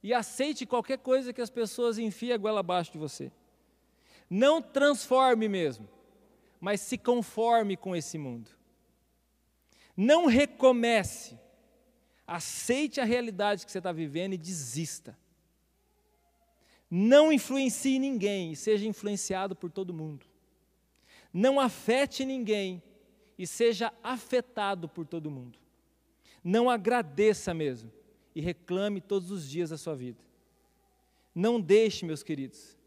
S1: e aceite qualquer coisa que as pessoas enfiem a goela abaixo de você. Não transforme mesmo, mas se conforme com esse mundo. Não recomece, aceite a realidade que você está vivendo e desista. Não influencie ninguém e seja influenciado por todo mundo. Não afete ninguém e seja afetado por todo mundo. Não agradeça mesmo e reclame todos os dias da sua vida. Não deixe, meus queridos,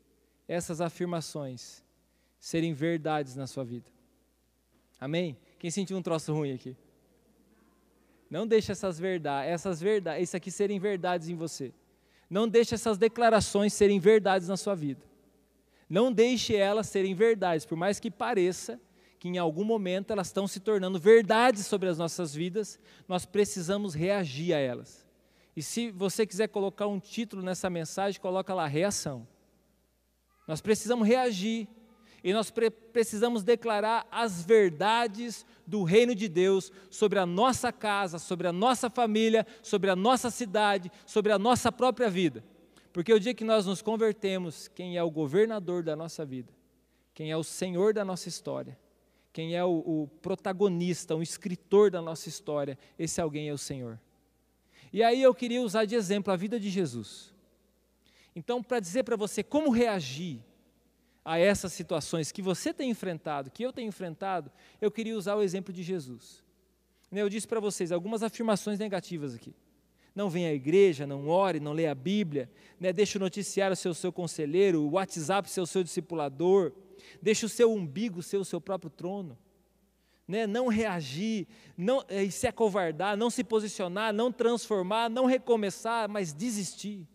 S1: essas afirmações serem verdades na sua vida. Amém? Quem sentiu um troço ruim aqui? Não deixe essas verdades, essas verdades, isso aqui serem verdades em você. Não deixe essas declarações serem verdades na sua vida. Não deixe elas serem verdades, por mais que pareça que em algum momento elas estão se tornando verdades sobre as nossas vidas, nós precisamos reagir a elas. E se você quiser colocar um título nessa mensagem, coloca lá reação. Nós precisamos reagir e nós pre precisamos declarar as verdades do reino de Deus sobre a nossa casa, sobre a nossa família, sobre a nossa cidade, sobre a nossa própria vida. Porque o dia que nós nos convertemos, quem é o governador da nossa vida, quem é o senhor da nossa história, quem é o, o protagonista, o escritor da nossa história, esse alguém é o Senhor. E aí eu queria usar de exemplo a vida de Jesus. Então, para dizer para você como reagir a essas situações que você tem enfrentado, que eu tenho enfrentado, eu queria usar o exemplo de Jesus. Né, eu disse para vocês algumas afirmações negativas aqui. Não venha à igreja, não ore, não leia a Bíblia, né? deixe o noticiário ser o seu conselheiro, o WhatsApp ser o seu discipulador, deixe o seu umbigo ser o seu próprio trono. Né? Não reagir, não é, se acovardar, não se posicionar, não transformar, não recomeçar, mas desistir.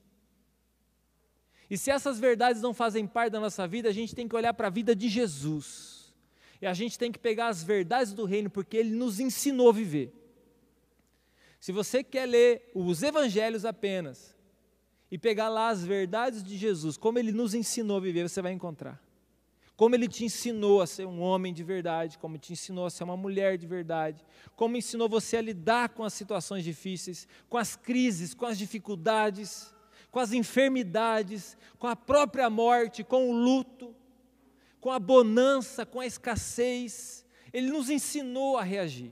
S1: E se essas verdades não fazem parte da nossa vida, a gente tem que olhar para a vida de Jesus. E a gente tem que pegar as verdades do reino, porque ele nos ensinou a viver. Se você quer ler os evangelhos apenas e pegar lá as verdades de Jesus, como ele nos ensinou a viver, você vai encontrar. Como ele te ensinou a ser um homem de verdade, como te ensinou a ser uma mulher de verdade, como ensinou você a lidar com as situações difíceis, com as crises, com as dificuldades com as enfermidades, com a própria morte, com o luto, com a bonança, com a escassez. Ele nos ensinou a reagir.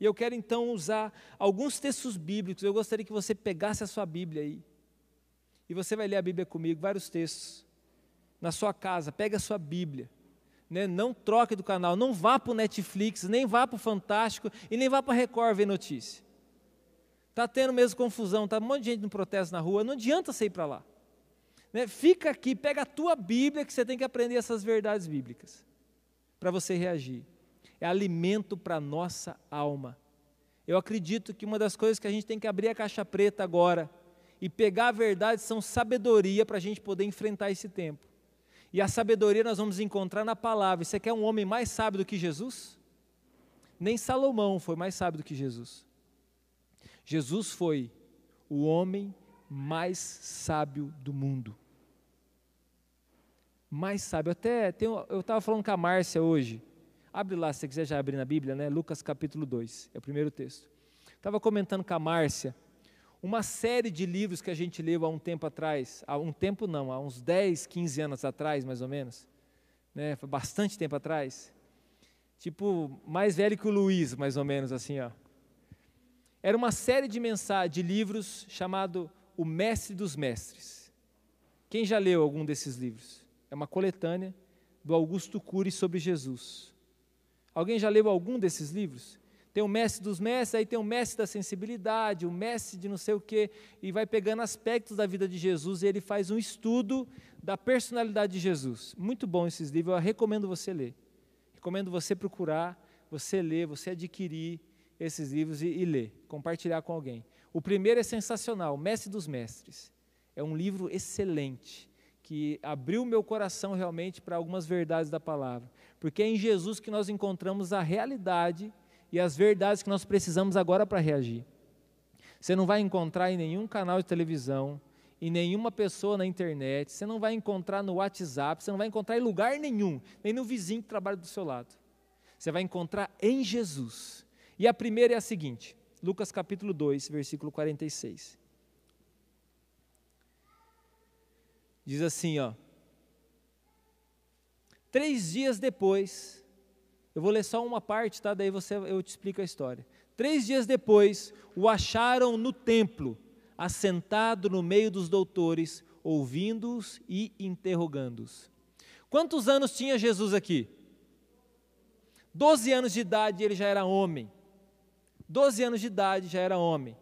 S1: E eu quero então usar alguns textos bíblicos. Eu gostaria que você pegasse a sua Bíblia aí. E você vai ler a Bíblia comigo, vários textos. Na sua casa, pega a sua Bíblia. Né? Não troque do canal, não vá para o Netflix, nem vá para o Fantástico e nem vá para a Record ver notícia. Está tendo mesmo confusão, está um monte de gente no protesto na rua, não adianta você ir para lá. Né? Fica aqui, pega a tua Bíblia, que você tem que aprender essas verdades bíblicas, para você reagir. É alimento para a nossa alma. Eu acredito que uma das coisas que a gente tem que abrir a caixa preta agora e pegar a verdade são sabedoria para a gente poder enfrentar esse tempo. E a sabedoria nós vamos encontrar na palavra. Você quer um homem mais sábio do que Jesus? Nem Salomão foi mais sábio do que Jesus. Jesus foi o homem mais sábio do mundo. Mais sábio. Até tenho, eu estava falando com a Márcia hoje. Abre lá, se você quiser já abrir na Bíblia, né? Lucas capítulo 2, é o primeiro texto. Estava comentando com a Márcia uma série de livros que a gente leu há um tempo atrás, há um tempo não, há uns 10, 15 anos atrás, mais ou menos, né? Foi bastante tempo atrás. Tipo, mais velho que o Luiz, mais ou menos assim, ó. Era uma série de mensagens, de livros chamado O Mestre dos Mestres. Quem já leu algum desses livros? É uma coletânea do Augusto Cury sobre Jesus. Alguém já leu algum desses livros? Tem o mestre dos mestres, aí tem o mestre da sensibilidade, o mestre de não sei o quê, e vai pegando aspectos da vida de Jesus e ele faz um estudo da personalidade de Jesus. Muito bom esses livros, eu recomendo você ler. Recomendo você procurar, você ler, você adquirir esses livros e, e ler, compartilhar com alguém. O primeiro é sensacional, Mestre dos Mestres. É um livro excelente, que abriu meu coração realmente para algumas verdades da palavra. Porque é em Jesus que nós encontramos a realidade e as verdades que nós precisamos agora para reagir. Você não vai encontrar em nenhum canal de televisão, em nenhuma pessoa na internet, você não vai encontrar no WhatsApp, você não vai encontrar em lugar nenhum, nem no vizinho que trabalha do seu lado. Você vai encontrar em Jesus. E a primeira é a seguinte, Lucas capítulo 2, versículo 46. Diz assim, ó. Três dias depois, eu vou ler só uma parte, tá? Daí você, eu te explico a história. Três dias depois, o acharam no templo, assentado no meio dos doutores, ouvindo-os e interrogando-os. Quantos anos tinha Jesus aqui? Doze anos de idade ele já era homem. Doze anos de idade já era homem.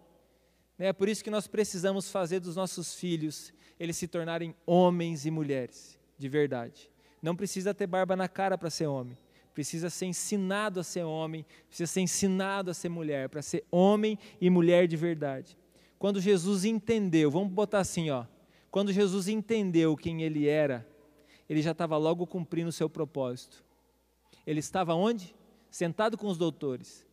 S1: É por isso que nós precisamos fazer dos nossos filhos eles se tornarem homens e mulheres de verdade. Não precisa ter barba na cara para ser homem precisa ser ensinado a ser homem, precisa ser ensinado a ser mulher, para ser homem e mulher de verdade. Quando Jesus entendeu, vamos botar assim, ó, quando Jesus entendeu quem ele era, ele já estava logo cumprindo o seu propósito. Ele estava onde? Sentado com os doutores.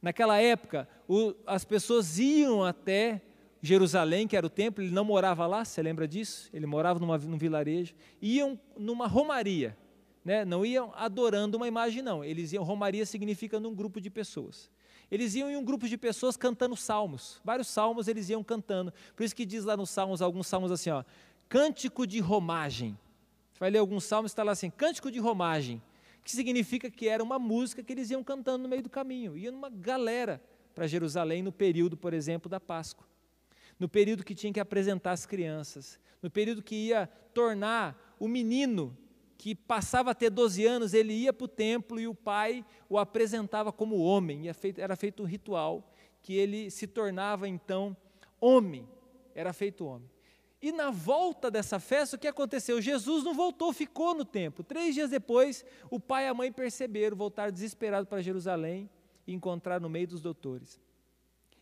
S1: Naquela época, o, as pessoas iam até Jerusalém, que era o templo, ele não morava lá, você lembra disso? Ele morava numa, num vilarejo. Iam numa romaria né, não iam adorando uma imagem, não. Eles iam, Romaria significa num grupo de pessoas. Eles iam em um grupo de pessoas cantando salmos. Vários salmos eles iam cantando. Por isso que diz lá nos salmos, alguns salmos assim, ó, cântico de romagem. Você vai ler alguns salmos, está lá assim, cântico de romagem. Que significa que era uma música que eles iam cantando no meio do caminho. Ia numa galera para Jerusalém no período, por exemplo, da Páscoa. No período que tinha que apresentar as crianças. No período que ia tornar o menino que passava a ter 12 anos, ele ia para o templo e o pai o apresentava como homem. Era feito um ritual que ele se tornava então homem. Era feito homem. E na volta dessa festa, o que aconteceu? Jesus não voltou, ficou no templo. Três dias depois, o pai e a mãe perceberam, voltaram desesperados para Jerusalém e encontraram no meio dos doutores.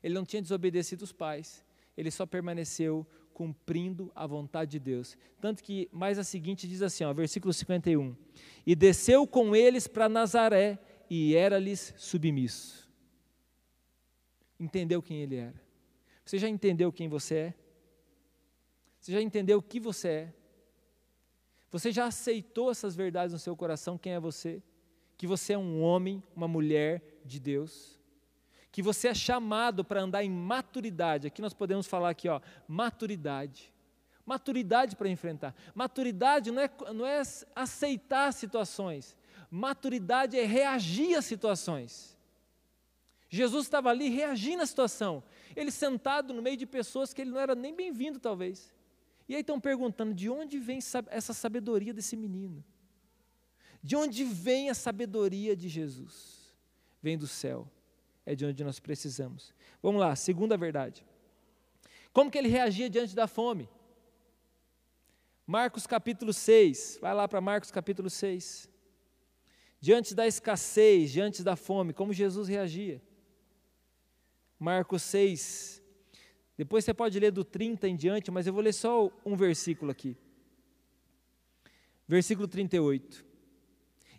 S1: Ele não tinha desobedecido os pais, ele só permaneceu cumprindo a vontade de Deus. Tanto que mais a seguinte diz assim, ó, versículo 51. E desceu com eles para Nazaré e era-lhes submisso. Entendeu quem ele era? Você já entendeu quem você é? Você já entendeu o que você é? Você já aceitou essas verdades no seu coração? Quem é você? Que você é um homem, uma mulher de Deus? Que você é chamado para andar em maturidade. Aqui nós podemos falar aqui, ó, maturidade. Maturidade para enfrentar. Maturidade não é, não é aceitar situações. Maturidade é reagir às situações. Jesus estava ali reagindo à situação. Ele sentado no meio de pessoas que ele não era nem bem-vindo, talvez. E aí estão perguntando: de onde vem essa sabedoria desse menino? De onde vem a sabedoria de Jesus? Vem do céu é de onde nós precisamos. Vamos lá, segunda verdade. Como que ele reagia diante da fome? Marcos capítulo 6, vai lá para Marcos capítulo 6. Diante da escassez, diante da fome, como Jesus reagia? Marcos 6. Depois você pode ler do 30 em diante, mas eu vou ler só um versículo aqui. Versículo 38.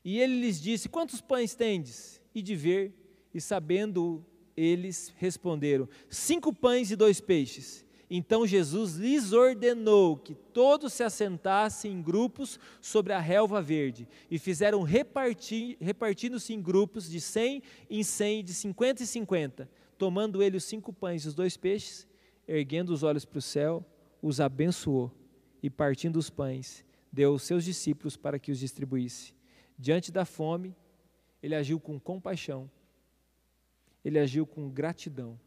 S1: E ele lhes disse: Quantos pães tendes? E de ver, e sabendo eles responderam: Cinco pães e dois peixes. Então Jesus lhes ordenou que todos se assentassem em grupos sobre a relva verde, e fizeram repartir, repartindo-se em grupos de cem em cem, de cinquenta em cinquenta. Tomando ele os cinco pães e os dois peixes, erguendo os olhos para o céu, os abençoou, e partindo os pães, deu aos seus discípulos para que os distribuísse. Diante da fome, ele agiu com compaixão, ele agiu com gratidão.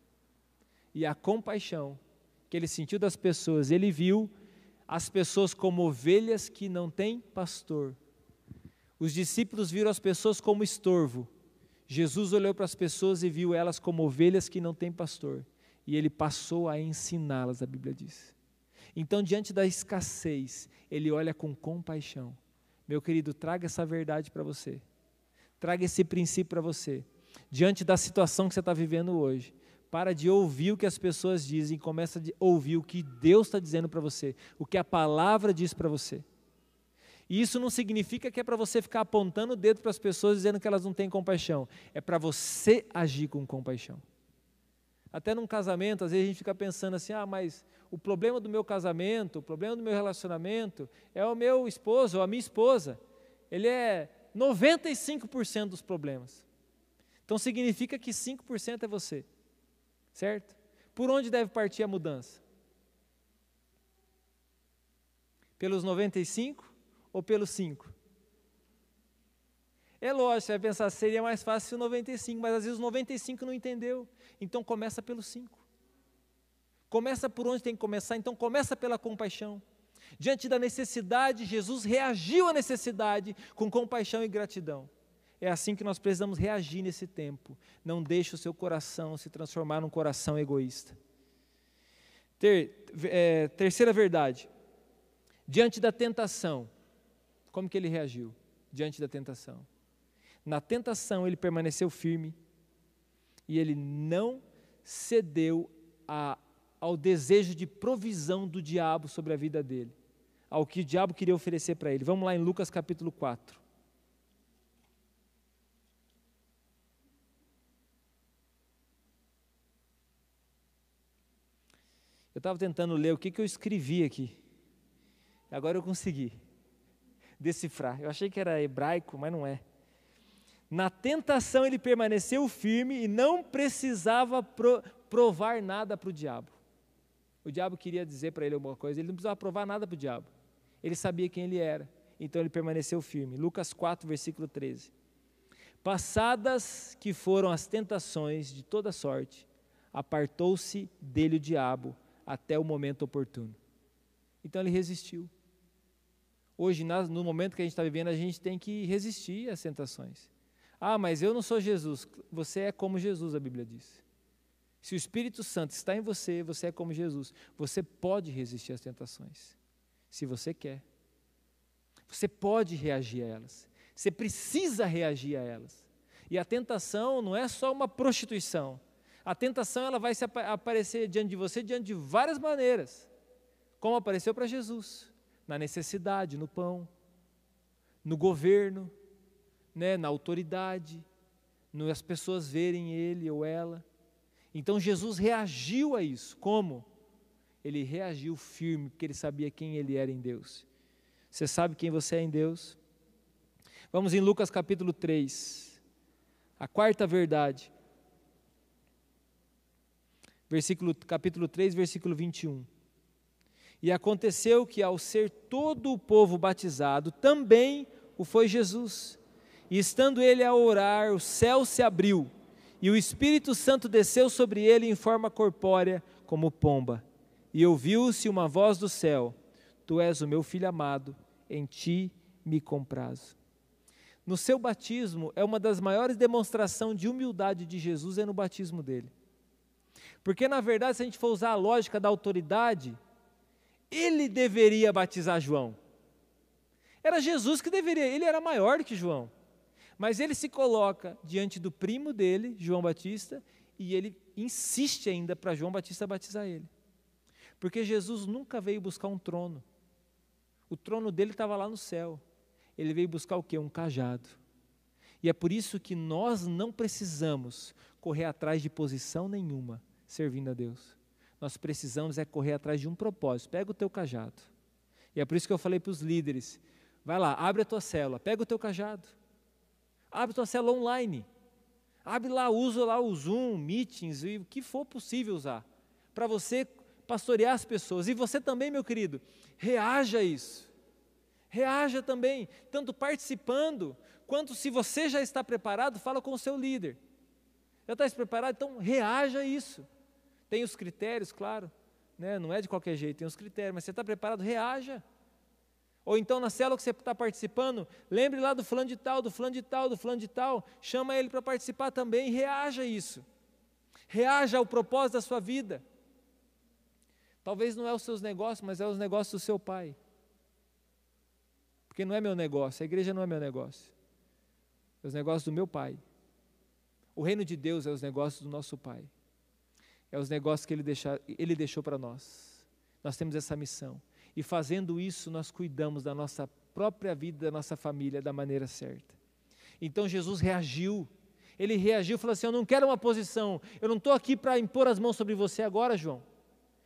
S1: E a compaixão que ele sentiu das pessoas, ele viu as pessoas como ovelhas que não têm pastor. Os discípulos viram as pessoas como estorvo. Jesus olhou para as pessoas e viu elas como ovelhas que não têm pastor. E ele passou a ensiná-las, a Bíblia diz. Então, diante da escassez, ele olha com compaixão. Meu querido, traga essa verdade para você. Traga esse princípio para você. Diante da situação que você está vivendo hoje, para de ouvir o que as pessoas dizem, começa a ouvir o que Deus está dizendo para você, o que a palavra diz para você. E isso não significa que é para você ficar apontando o dedo para as pessoas dizendo que elas não têm compaixão. É para você agir com compaixão. Até num casamento, às vezes a gente fica pensando assim: ah, mas o problema do meu casamento, o problema do meu relacionamento é o meu esposo ou a minha esposa. Ele é 95% dos problemas. Então significa que 5% é você certo? Por onde deve partir a mudança? Pelos 95 ou pelos 5? É lógico, você vai pensar, seria mais fácil o 95, mas às vezes o 95 não entendeu. Então começa pelos 5. Começa por onde tem que começar, então começa pela compaixão. Diante da necessidade, Jesus reagiu à necessidade com compaixão e gratidão. É assim que nós precisamos reagir nesse tempo. Não deixe o seu coração se transformar num coração egoísta. Ter, é, terceira verdade. Diante da tentação, como que ele reagiu? Diante da tentação. Na tentação ele permaneceu firme e ele não cedeu a, ao desejo de provisão do diabo sobre a vida dele, ao que o diabo queria oferecer para ele. Vamos lá em Lucas capítulo 4. Eu estava tentando ler o que, que eu escrevi aqui. Agora eu consegui decifrar. Eu achei que era hebraico, mas não é. Na tentação ele permaneceu firme e não precisava pro, provar nada para o diabo. O diabo queria dizer para ele alguma coisa, ele não precisava provar nada para o diabo. Ele sabia quem ele era, então ele permaneceu firme. Lucas 4, versículo 13. Passadas que foram as tentações de toda sorte, apartou-se dele o diabo até o momento oportuno. Então ele resistiu. Hoje, no momento que a gente está vivendo, a gente tem que resistir às tentações. Ah, mas eu não sou Jesus. Você é como Jesus, a Bíblia diz. Se o Espírito Santo está em você, você é como Jesus. Você pode resistir às tentações, se você quer. Você pode reagir a elas. Você precisa reagir a elas. E a tentação não é só uma prostituição. A tentação ela vai se ap aparecer diante de você diante de várias maneiras, como apareceu para Jesus, na necessidade, no pão, no governo, né, na autoridade, no as pessoas verem ele ou ela. Então Jesus reagiu a isso. Como? Ele reagiu firme, porque ele sabia quem ele era em Deus. Você sabe quem você é em Deus? Vamos em Lucas capítulo 3. A quarta verdade versículo, capítulo 3, versículo 21. E aconteceu que, ao ser todo o povo batizado, também o foi Jesus. E estando ele a orar, o céu se abriu, e o Espírito Santo desceu sobre ele em forma corpórea, como pomba. E ouviu-se uma voz do céu: Tu és o meu filho amado, em ti me comprazo. No seu batismo, é uma das maiores demonstrações de humildade de Jesus, é no batismo dele. Porque, na verdade, se a gente for usar a lógica da autoridade, ele deveria batizar João. Era Jesus que deveria, ele era maior que João. Mas ele se coloca diante do primo dele, João Batista, e ele insiste ainda para João Batista batizar ele. Porque Jesus nunca veio buscar um trono. O trono dele estava lá no céu. Ele veio buscar o quê? Um cajado. E é por isso que nós não precisamos correr atrás de posição nenhuma servindo a Deus. Nós precisamos é correr atrás de um propósito. Pega o teu cajado. E é por isso que eu falei para os líderes: vai lá, abre a tua célula, pega o teu cajado. Abre a tua célula online. Abre lá, usa lá o Zoom, Meetings e o que for possível usar. Para você pastorear as pessoas. E você também, meu querido, reaja a isso. Reaja também, tanto participando, quanto se você já está preparado, fala com o seu líder. Já está preparado? Então reaja a isso. Tem os critérios, claro, né? não é de qualquer jeito, tem os critérios, mas você está preparado, reaja. Ou então na célula que você está participando, lembre lá do fulano de tal, do fulano de tal, do fulano de tal, chama ele para participar também, reaja a isso. Reaja ao propósito da sua vida. Talvez não é os seus negócios, mas é os negócios do seu pai. Porque não é meu negócio, a igreja não é meu negócio. É os negócios do meu pai. O reino de Deus é os negócios do nosso pai. É os negócios que ele, deixa, ele deixou para nós. Nós temos essa missão. E fazendo isso, nós cuidamos da nossa própria vida, da nossa família, da maneira certa. Então Jesus reagiu. Ele reagiu e falou assim: Eu não quero uma posição, eu não estou aqui para impor as mãos sobre você agora, João.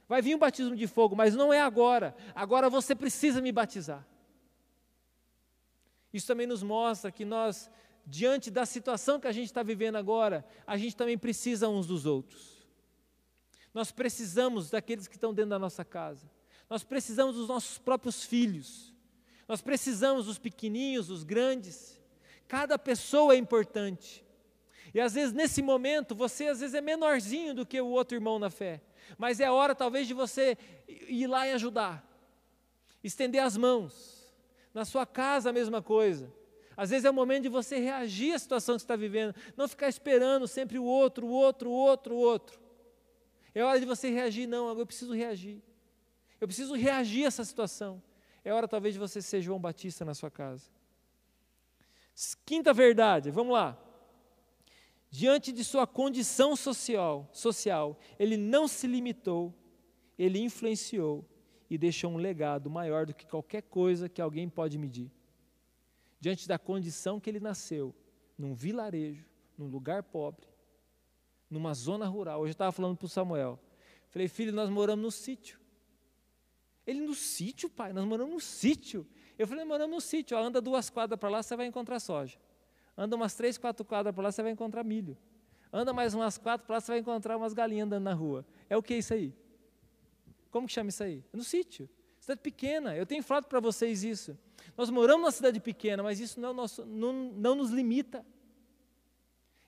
S1: Vai vir o batismo de fogo, mas não é agora. Agora você precisa me batizar. Isso também nos mostra que nós, diante da situação que a gente está vivendo agora, a gente também precisa uns dos outros. Nós precisamos daqueles que estão dentro da nossa casa. Nós precisamos dos nossos próprios filhos. Nós precisamos dos pequeninhos, dos grandes. Cada pessoa é importante. E às vezes nesse momento você às vezes é menorzinho do que o outro irmão na fé. Mas é hora talvez de você ir lá e ajudar, estender as mãos. Na sua casa a mesma coisa. Às vezes é o momento de você reagir à situação que você está vivendo, não ficar esperando sempre o outro, o outro, o outro, o outro. É hora de você reagir, não, eu preciso reagir. Eu preciso reagir a essa situação. É hora talvez de você ser João Batista na sua casa. Quinta verdade, vamos lá. Diante de sua condição social, social, ele não se limitou, ele influenciou e deixou um legado maior do que qualquer coisa que alguém pode medir. Diante da condição que ele nasceu, num vilarejo, num lugar pobre, numa zona rural. Hoje eu estava falando para o Samuel. Falei, filho, nós moramos no sítio. Ele, no sítio, pai? Nós moramos no sítio. Eu falei, moramos no sítio. Ó, anda duas quadras para lá, você vai encontrar soja. Anda umas três, quatro quadras para lá, você vai encontrar milho. Anda mais umas quatro para lá, você vai encontrar umas galinhas andando na rua. É o que isso aí? Como que chama isso aí? É no sítio. Cidade pequena. Eu tenho falado para vocês isso. Nós moramos numa cidade pequena, mas isso não, é nosso, não, não nos limita.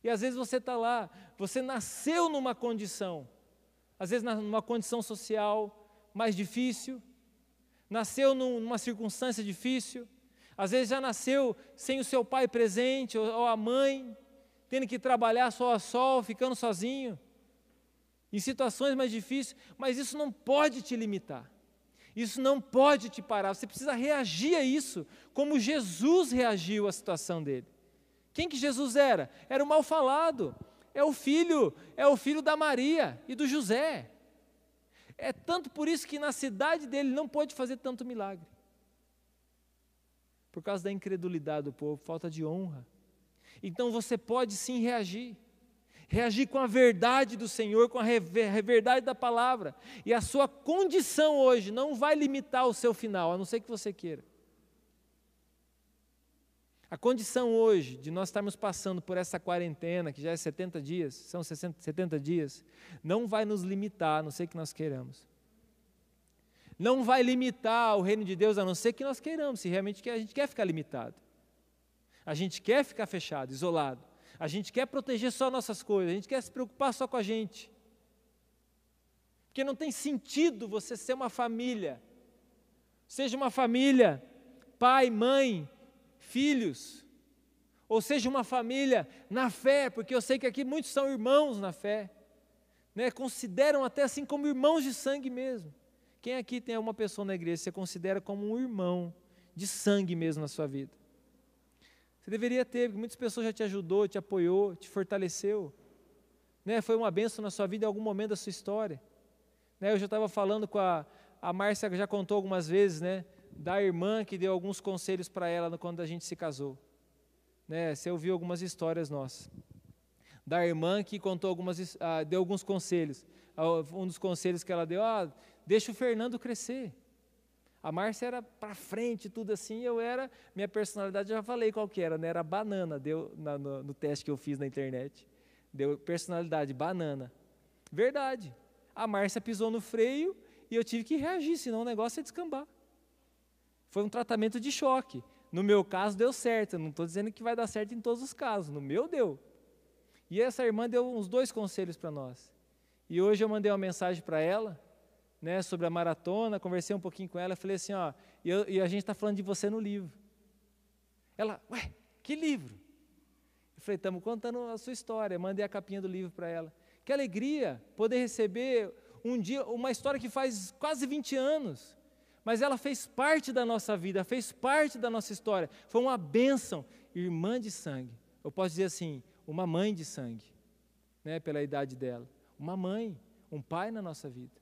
S1: E às vezes você está lá, você nasceu numa condição, às vezes numa condição social mais difícil, nasceu numa circunstância difícil, às vezes já nasceu sem o seu pai presente, ou, a mãe, tendo que trabalhar só a sol, ficando sozinho, em situações mais difíceis, mas isso não pode te limitar. Isso não pode te parar. Você precisa reagir a isso, como Jesus reagiu à situação dele. Quem que Jesus era? Era o mal falado. É o filho, é o filho da Maria e do José. É tanto por isso que na cidade dele não pôde fazer tanto milagre por causa da incredulidade do povo, falta de honra. Então você pode sim reagir. Reagir com a verdade do Senhor, com a verdade da palavra. E a sua condição hoje não vai limitar o seu final, a não ser que você queira. A condição hoje de nós estarmos passando por essa quarentena, que já é 70 dias, são 60, 70 dias, não vai nos limitar, a não ser que nós queiramos não vai limitar o reino de Deus, a não ser que nós queiramos, se realmente a gente quer ficar limitado. A gente quer ficar fechado, isolado. A gente quer proteger só nossas coisas, a gente quer se preocupar só com a gente. Porque não tem sentido você ser uma família, seja uma família, pai, mãe, filhos, ou seja uma família na fé, porque eu sei que aqui muitos são irmãos na fé, né? consideram até assim como irmãos de sangue mesmo. Quem aqui tem uma pessoa na igreja que você considera como um irmão de sangue mesmo na sua vida? Você deveria ter, porque muitas pessoas já te ajudou, te apoiou, te fortaleceu. Né? Foi uma benção na sua vida em algum momento da sua história. Né? Eu já estava falando com a, a Márcia, já contou algumas vezes, né? Da irmã que deu alguns conselhos para ela quando a gente se casou. Né? Você ouviu algumas histórias nossas. da irmã que contou algumas, ah, deu alguns conselhos. Ah, Um dos conselhos que ela deu, ah, deixa o Fernando crescer. A Márcia era para frente, tudo assim, eu era, minha personalidade, eu já falei qual que era, né? Era banana, deu na- no, no teste que eu fiz na internet. Deu personalidade, banana. Verdade. A Márcia pisou no freio e eu tive que reagir, senão o negócio ia descambar. Foi um tratamento de choque. No meu caso deu certo, eu não estou dizendo que vai dar certo em todos os casos, no meu deu. E essa irmã deu uns dois conselhos para nós. E hoje eu mandei uma mensagem para ela, né, sobre a maratona, conversei um pouquinho com ela, falei assim, ó, e, eu- e a gente está falando de você no livro. Ela, ué, que livro? Eu falei, estamos contando a sua história, mandei a capinha do livro para ela. Que alegria poder receber um dia, uma história que faz quase 20 anos, mas ela fez parte da nossa vida, fez parte da nossa história, foi uma bênção, irmã de sangue. Eu posso dizer assim, uma mãe de sangue, né, pela idade dela. Uma mãe, um pai na nossa vida.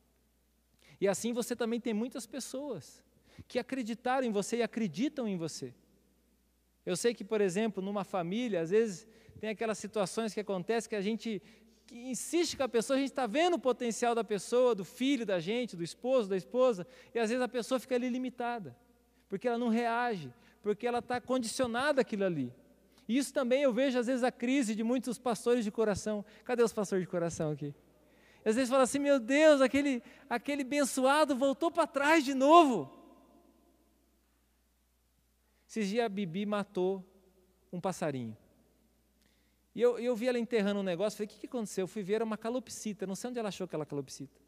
S1: E assim você também tem muitas pessoas que acreditaram em você e acreditam em você. Eu sei que, por exemplo, numa família, às vezes tem aquelas situações que acontecem que a gente que insiste com a pessoa, a gente está vendo o potencial da pessoa, do filho da gente, do esposo, da esposa, e às vezes a pessoa fica ali limitada, porque ela não reage, porque ela está condicionada àquilo ali. E isso também eu vejo, às vezes, a crise de muitos pastores de coração. Cadê os pastores de coração aqui? Às vezes fala assim, meu Deus, aquele, aquele abençoado voltou para trás de novo. Esses dias a Bibi matou um passarinho. E eu, eu vi ela enterrando um negócio, falei, o que, que aconteceu? Eu fui ver, era uma calopsita, não sei onde ela achou aquela calopsita.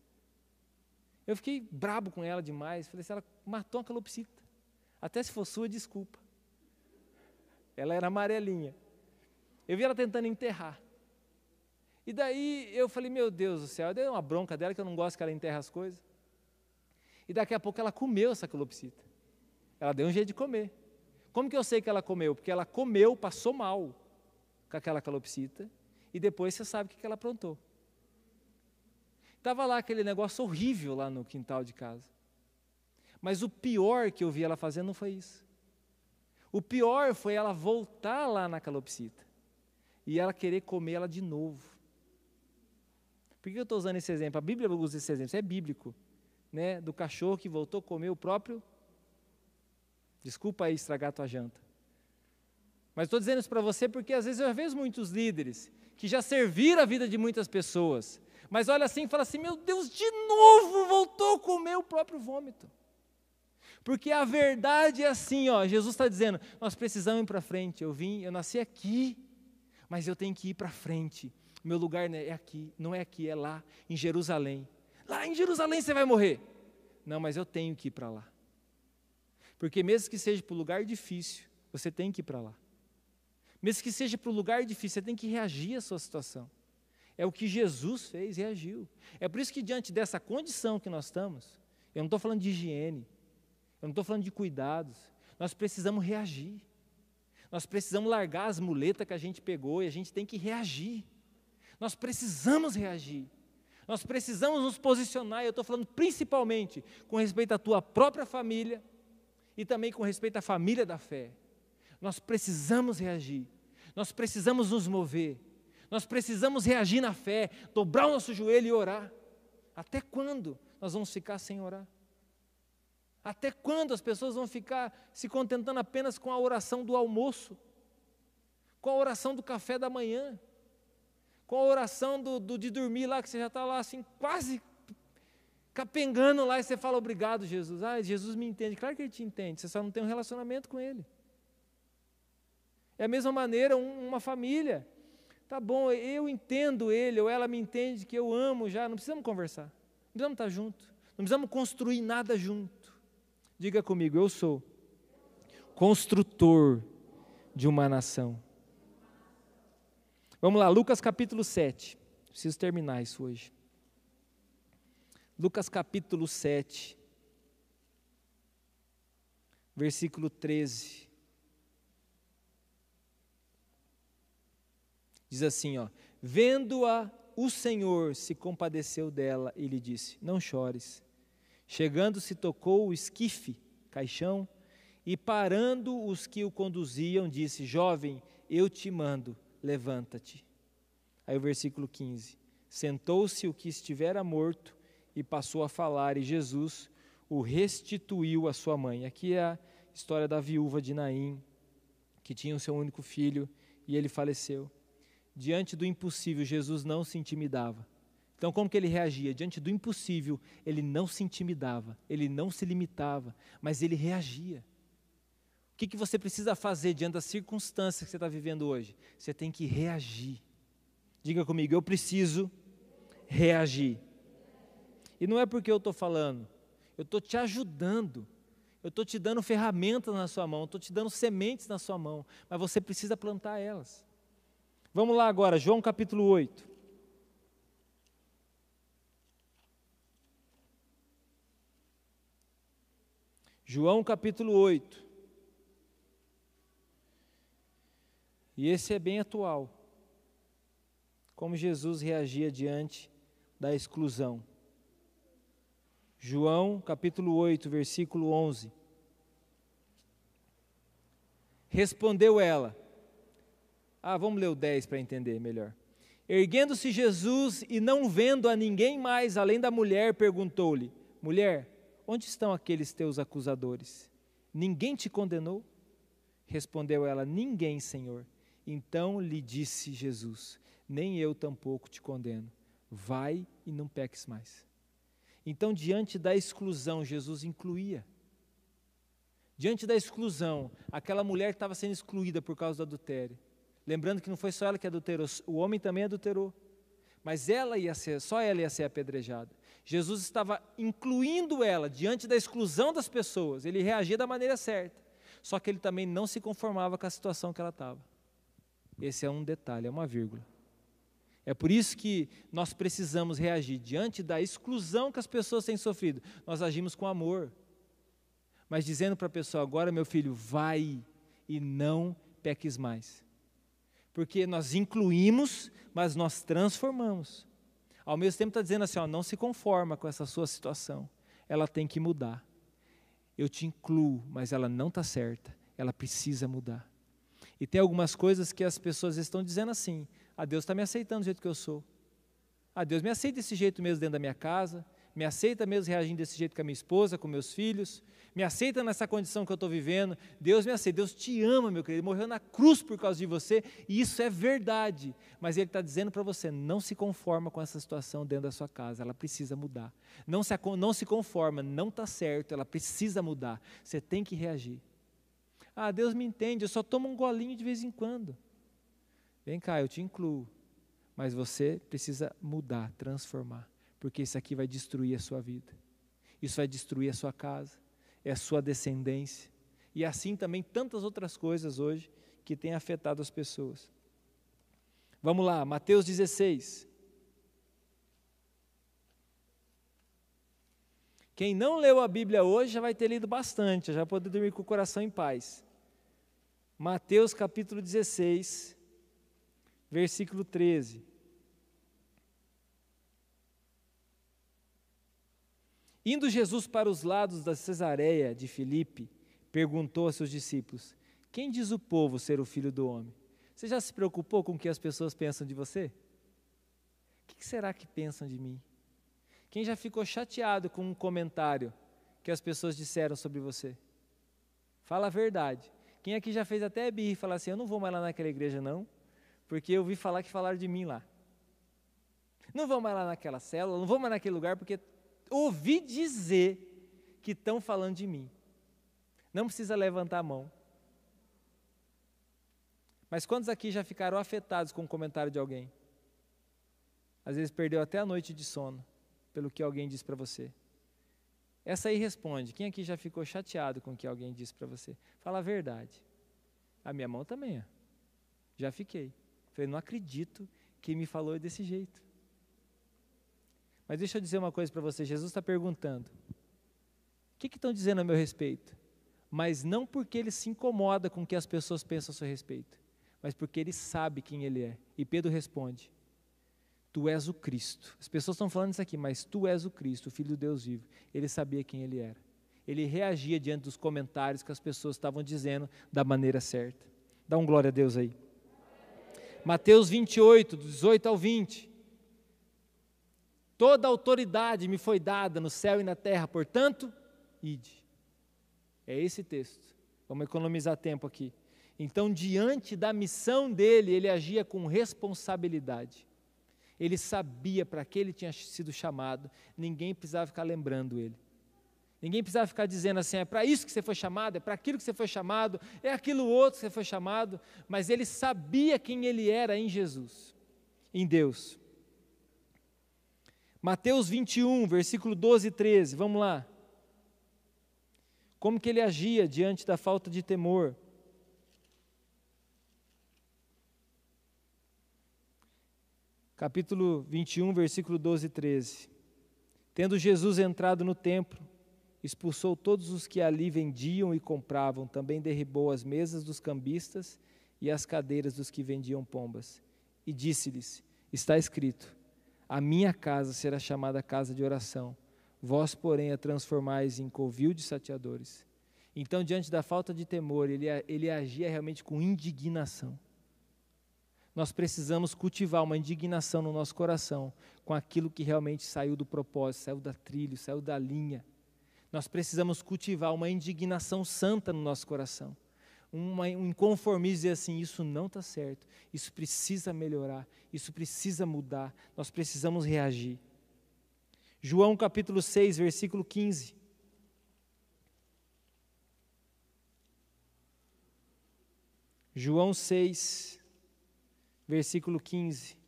S1: Eu fiquei brabo com ela demais, falei assim, ela matou uma calopsita. Até se for sua, desculpa. Ela era amarelinha. Eu vi ela tentando enterrar. E daí eu falei, meu Deus do céu, eu dei uma bronca dela, que eu não gosto que ela enterra as coisas. E daqui a pouco ela comeu essa calopsita. Ela deu um jeito de comer. Como que eu sei que ela comeu? Porque ela comeu, passou mal com aquela calopsita, e depois você sabe o que ela aprontou. Estava lá aquele negócio horrível lá no quintal de casa. Mas o pior que eu vi ela fazendo não foi isso. O pior foi ela voltar lá na calopsita e ela querer comer ela de novo. Por que eu estou usando esse exemplo? A Bíblia usa esse exemplo, isso é bíblico. Né? Do cachorro que voltou a comer o próprio. Desculpa aí estragar a tua janta. Mas estou dizendo isso para você porque às vezes eu vejo muitos líderes que já serviram a vida de muitas pessoas, mas olha assim e fala assim: meu Deus, de novo voltou a comer o próprio vômito. Porque a verdade é assim, ó, Jesus está dizendo, nós precisamos ir para frente. Eu vim, eu nasci aqui, mas eu tenho que ir para frente. Meu lugar é aqui, não é aqui, é lá, em Jerusalém. Lá em Jerusalém você vai morrer. Não, mas eu tenho que ir para lá. Porque mesmo que seja para o lugar difícil, você tem que ir para lá. Mesmo que seja para o lugar difícil, você tem que reagir à sua situação. É o que Jesus fez, reagiu. É por isso que diante dessa condição que nós estamos, eu não estou falando de higiene, eu não estou falando de cuidados, nós precisamos reagir. Nós precisamos largar as muletas que a gente pegou e a gente tem que reagir. Nós precisamos reagir. Nós precisamos nos posicionar, eu estou falando principalmente com respeito à tua própria família e também com respeito à família da fé. Nós precisamos reagir, nós precisamos nos mover, nós precisamos reagir na fé, dobrar o nosso joelho e orar. Até quando nós vamos ficar sem orar? Até quando as pessoas vão ficar se contentando apenas com a oração do almoço, com a oração do café da manhã, com a oração do, do de dormir lá, que você já está lá assim, quase capengando lá, e você fala obrigado, Jesus. Ah, Jesus me entende. Claro que ele te entende, você só não tem um relacionamento com ele. É a mesma maneira um, uma família. Tá bom, eu entendo ele ou ela me entende que eu amo já, não precisamos conversar, não precisamos estar junto, não precisamos construir nada junto. Diga comigo, eu sou construtor de uma nação. Vamos lá, Lucas capítulo 7. Preciso terminar isso hoje. Lucas capítulo 7, versículo 13. Diz assim, ó: Vendo-a, o Senhor se compadeceu dela e lhe disse: Não chores. Chegando-se, tocou o esquife, caixão, e parando os que o conduziam, disse: Jovem, eu te mando, levanta-te. Aí o versículo 15: Sentou-se o que estivera morto e passou a falar, e Jesus o restituiu à sua mãe. Aqui é a história da viúva de Naim, que tinha o seu único filho e ele faleceu. Diante do impossível, Jesus não se intimidava. Então, como que ele reagia? Diante do impossível, ele não se intimidava, ele não se limitava, mas ele reagia. O que, que você precisa fazer diante das circunstâncias que você está vivendo hoje? Você tem que reagir. Diga comigo, eu preciso reagir. E não é porque eu estou falando, eu estou te ajudando, eu estou te dando ferramentas na sua mão, estou te dando sementes na sua mão, mas você precisa plantar elas. Vamos lá agora, João capítulo 8. João capítulo 8. E esse é bem atual. Como Jesus reagia diante da exclusão. João capítulo 8, versículo 11. Respondeu ela. Ah, vamos ler o 10 para entender melhor. Erguendo-se Jesus e não vendo a ninguém mais além da mulher, perguntou-lhe: Mulher, Onde estão aqueles teus acusadores? Ninguém te condenou? Respondeu ela: Ninguém, Senhor. Então lhe disse Jesus: Nem eu tampouco te condeno. Vai e não peques mais. Então, diante da exclusão, Jesus incluía. Diante da exclusão, aquela mulher estava sendo excluída por causa do adultério. Lembrando que não foi só ela que adulterou, o homem também adulterou. Mas ela ia ser, só ela ia ser apedrejada. Jesus estava incluindo ela diante da exclusão das pessoas, ele reagia da maneira certa. Só que ele também não se conformava com a situação que ela estava. Esse é um detalhe, é uma vírgula. É por isso que nós precisamos reagir diante da exclusão que as pessoas têm sofrido. Nós agimos com amor. Mas dizendo para a pessoa, agora meu filho, vai e não peques mais. Porque nós incluímos, mas nós transformamos. Ao mesmo tempo está dizendo assim, ó, não se conforma com essa sua situação. Ela tem que mudar. Eu te incluo, mas ela não está certa. Ela precisa mudar. E tem algumas coisas que as pessoas estão dizendo assim: ah, Deus está me aceitando do jeito que eu sou. Ah, Deus me aceita desse jeito mesmo dentro da minha casa me aceita mesmo reagindo desse jeito com a minha esposa, com meus filhos, me aceita nessa condição que eu estou vivendo. Deus me aceita, Deus te ama, meu querido, Ele morreu na cruz por causa de você, e isso é verdade. Mas Ele está dizendo para você: não se conforma com essa situação dentro da sua casa, ela precisa mudar. Não se, não se conforma, não está certo, ela precisa mudar. Você tem que reagir. Ah, Deus me entende, eu só tomo um golinho de vez em quando. Vem cá, eu te incluo. Mas você precisa mudar, transformar porque isso aqui vai destruir a sua vida. Isso vai destruir a sua casa, é a sua descendência. E assim também tantas outras coisas hoje que têm afetado as pessoas. Vamos lá, Mateus 16. Quem não leu a Bíblia hoje já vai ter lido bastante, já vai poder dormir com o coração em paz. Mateus capítulo 16, versículo 13. Indo Jesus para os lados da Cesareia de Filipe, perguntou a seus discípulos: Quem diz o povo ser o filho do homem? Você já se preocupou com o que as pessoas pensam de você? O que será que pensam de mim? Quem já ficou chateado com um comentário que as pessoas disseram sobre você? Fala a verdade. Quem aqui já fez até birra e falar assim: Eu não vou mais lá naquela igreja, não, porque eu vi falar que falaram de mim lá. Não vou mais lá naquela célula, não vou mais naquele lugar porque ouvi dizer que estão falando de mim. Não precisa levantar a mão. Mas quantos aqui já ficaram afetados com o comentário de alguém? Às vezes perdeu até a noite de sono pelo que alguém disse para você. Essa aí responde. Quem aqui já ficou chateado com o que alguém disse para você? Fala a verdade. A minha mão também, ó. já fiquei. Falei, não acredito que me falou desse jeito. Mas deixa eu dizer uma coisa para você: Jesus está perguntando: o que, que estão dizendo a meu respeito? Mas não porque ele se incomoda com o que as pessoas pensam a seu respeito, mas porque ele sabe quem ele é. E Pedro responde: Tu és o Cristo. As pessoas estão falando isso aqui, mas tu és o Cristo, o Filho do Deus vivo. Ele sabia quem ele era. Ele reagia diante dos comentários que as pessoas estavam dizendo da maneira certa. Dá um glória a Deus aí. Mateus 28, do 18 ao 20. Toda autoridade me foi dada no céu e na terra, portanto, ide. É esse texto. Vamos economizar tempo aqui. Então, diante da missão dele, ele agia com responsabilidade. Ele sabia para que ele tinha sido chamado, ninguém precisava ficar lembrando ele. Ninguém precisava ficar dizendo assim, é para isso que você foi chamado, é para aquilo que você foi chamado, é aquilo outro que você foi chamado, mas ele sabia quem ele era em Jesus, em Deus. Mateus 21, versículo 12 e 13, vamos lá. Como que ele agia diante da falta de temor? Capítulo 21, versículo 12 e 13. Tendo Jesus entrado no templo, expulsou todos os que ali vendiam e compravam, também derribou as mesas dos cambistas e as cadeiras dos que vendiam pombas. E disse-lhes: Está escrito: A minha casa será chamada casa de oração, vós, porém, a transformais em covil de sateadores. Então, diante da falta de temor, ele, ele agia realmente com indignação. Nós precisamos cultivar uma indignação no nosso coração com aquilo que realmente saiu do propósito, saiu da trilha, saiu da linha nós precisamos cultivar uma indignação santa no nosso coração. Uma, um inconformismo dizer assim: isso não está certo, isso precisa melhorar, isso precisa mudar, nós precisamos reagir. João capítulo 6, versículo 15. João 6, versículo 15.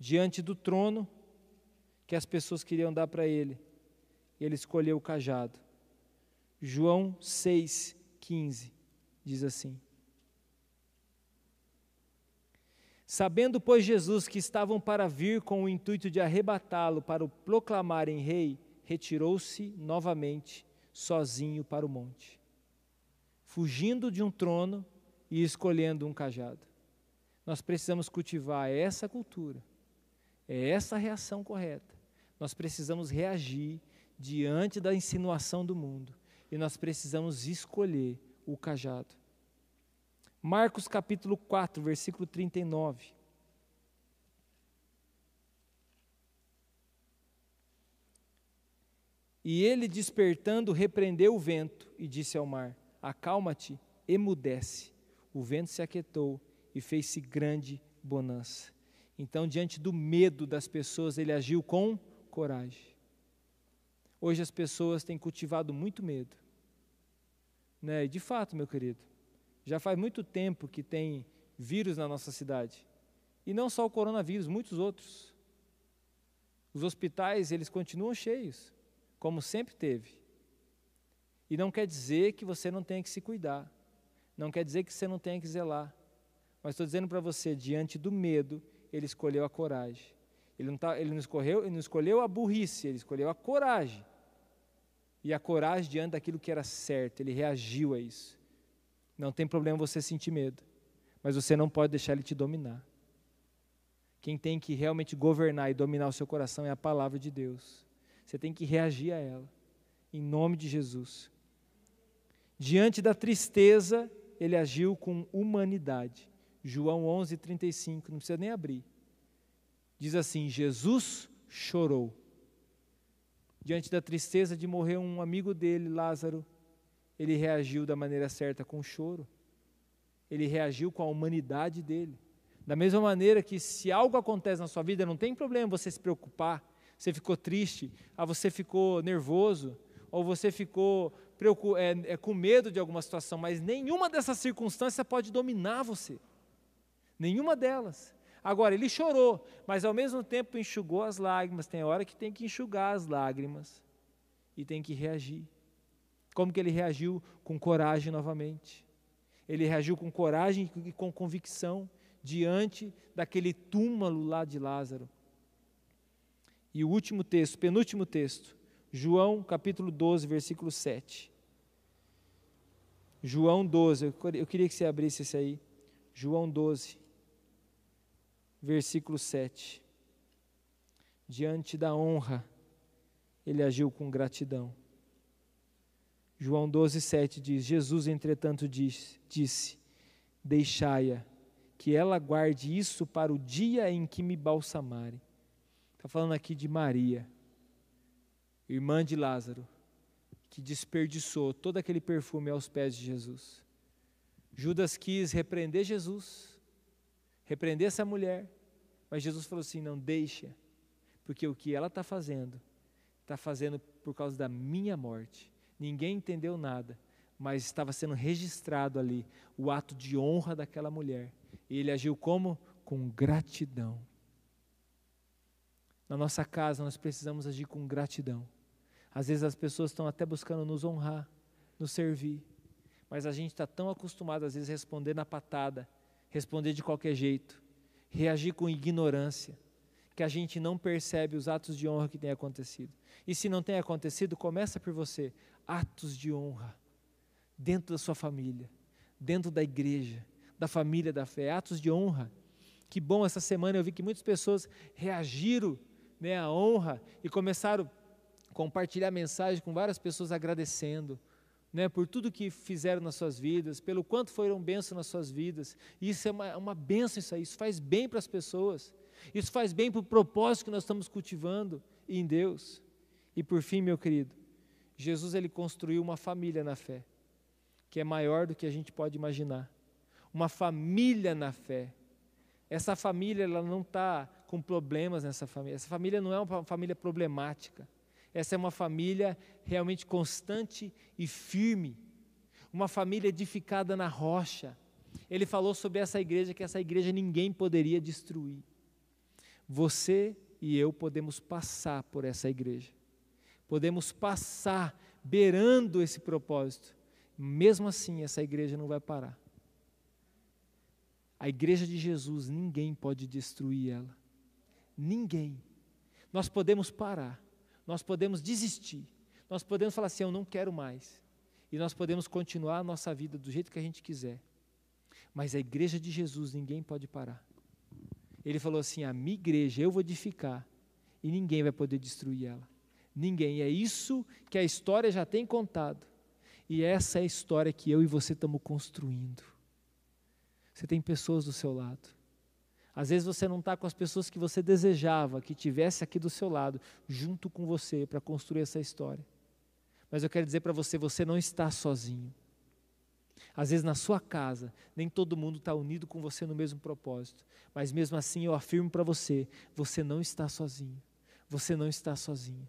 S1: diante do trono que as pessoas queriam dar para ele. Ele escolheu o cajado. João 6,15 diz assim: Sabendo, pois, Jesus que estavam para vir com o intuito de arrebatá-lo para o proclamarem rei, retirou-se novamente, sozinho para o monte, fugindo de um trono e escolhendo um cajado. Nós precisamos cultivar essa cultura é essa a reação correta. Nós precisamos reagir diante da insinuação do mundo e nós precisamos escolher o cajado. Marcos capítulo 4, versículo 39. E ele, despertando, repreendeu o vento e disse ao mar: Acalma-te, emudece. O vento se aquietou e fez-se grande bonança. Então, diante do medo das pessoas, ele agiu com coragem. Hoje as pessoas têm cultivado muito medo. Né? E de fato, meu querido, já faz muito tempo que tem vírus na nossa cidade. E não só o coronavírus, muitos outros. Os hospitais, eles continuam cheios, como sempre teve. E não quer dizer que você não tenha que se cuidar. Não quer dizer que você não tenha que zelar. Mas estou dizendo para você, diante do medo, ele escolheu a coragem. Ele não, tá, ele, não escolheu, ele não escolheu a burrice, ele escolheu a coragem. E a coragem diante daquilo que era certo, ele reagiu a isso. Não tem problema você sentir medo, mas você não pode deixar ele te dominar. Quem tem que realmente governar e dominar o seu coração é a palavra de Deus. Você tem que reagir a ela, em nome de Jesus. Diante da tristeza, ele agiu com humanidade. João 11, 35, não precisa nem abrir. Diz assim: Jesus chorou. Diante da tristeza de morrer um amigo dele, Lázaro, ele reagiu da maneira certa com choro. Ele reagiu com a humanidade dele. Da mesma maneira que se algo acontece na sua vida, não tem problema você se preocupar. Você ficou triste, ah, você ficou nervoso, ou você ficou é, é, com medo de alguma situação, mas nenhuma dessas circunstâncias pode dominar você. Nenhuma delas. Agora, ele chorou, mas ao mesmo tempo enxugou as lágrimas. Tem hora que tem que enxugar as lágrimas e tem que reagir. Como que ele reagiu? Com coragem novamente. Ele reagiu com coragem e com convicção diante daquele túmulo lá de Lázaro. E o último texto, penúltimo texto, João capítulo 12, versículo 7. João 12, eu queria que você abrisse esse aí. João 12 versículo 7. Diante da honra, ele agiu com gratidão. João 12, 7 diz: Jesus, entretanto, disse: disse Deixai-a, que ela guarde isso para o dia em que me balsamarem. Está falando aqui de Maria, irmã de Lázaro, que desperdiçou todo aquele perfume aos pés de Jesus. Judas quis repreender Jesus, repreender essa mulher, mas Jesus falou assim: não deixa, porque o que ela está fazendo, está fazendo por causa da minha morte. Ninguém entendeu nada, mas estava sendo registrado ali o ato de honra daquela mulher. E ele agiu como? Com gratidão. Na nossa casa, nós precisamos agir com gratidão. Às vezes as pessoas estão até buscando nos honrar, nos servir, mas a gente está tão acostumado, às vezes, a responder na patada, responder de qualquer jeito, reagir com ignorância, que a gente não percebe os atos de honra que têm acontecido. E se não tem acontecido, começa por você. Atos de honra dentro da sua família, dentro da igreja, da família da fé, atos de honra. Que bom essa semana eu vi que muitas pessoas reagiram né, à honra e começaram a compartilhar mensagem com várias pessoas agradecendo. Né, por tudo que fizeram nas suas vidas, pelo quanto foram bênçãos nas suas vidas. Isso é uma, uma bênção, isso isso faz bem para as pessoas. Isso faz bem para o propósito que nós estamos cultivando em Deus. E por fim, meu querido, Jesus ele construiu uma família na fé, que é maior do que a gente pode imaginar. Uma família na fé. Essa família ela não está com problemas nessa família. Essa família não é uma família problemática. Essa é uma família realmente constante e firme. Uma família edificada na rocha. Ele falou sobre essa igreja que essa igreja ninguém poderia destruir. Você e eu podemos passar por essa igreja podemos passar beirando esse propósito. Mesmo assim, essa igreja não vai parar. A igreja de Jesus, ninguém pode destruir ela. Ninguém. Nós podemos parar, nós podemos desistir, nós podemos falar assim: eu não quero mais. E nós podemos continuar a nossa vida do jeito que a gente quiser. Mas a igreja de Jesus, ninguém pode parar. Ele falou assim: a minha igreja eu vou edificar e ninguém vai poder destruir ela. Ninguém. É isso que a história já tem contado. E essa é a história que eu e você estamos construindo. Você tem pessoas do seu lado. Às vezes você não está com as pessoas que você desejava que tivesse aqui do seu lado, junto com você, para construir essa história. Mas eu quero dizer para você: você não está sozinho. Às vezes na sua casa, nem todo mundo está unido com você no mesmo propósito. Mas mesmo assim eu afirmo para você: você não está sozinho. Você não está sozinho.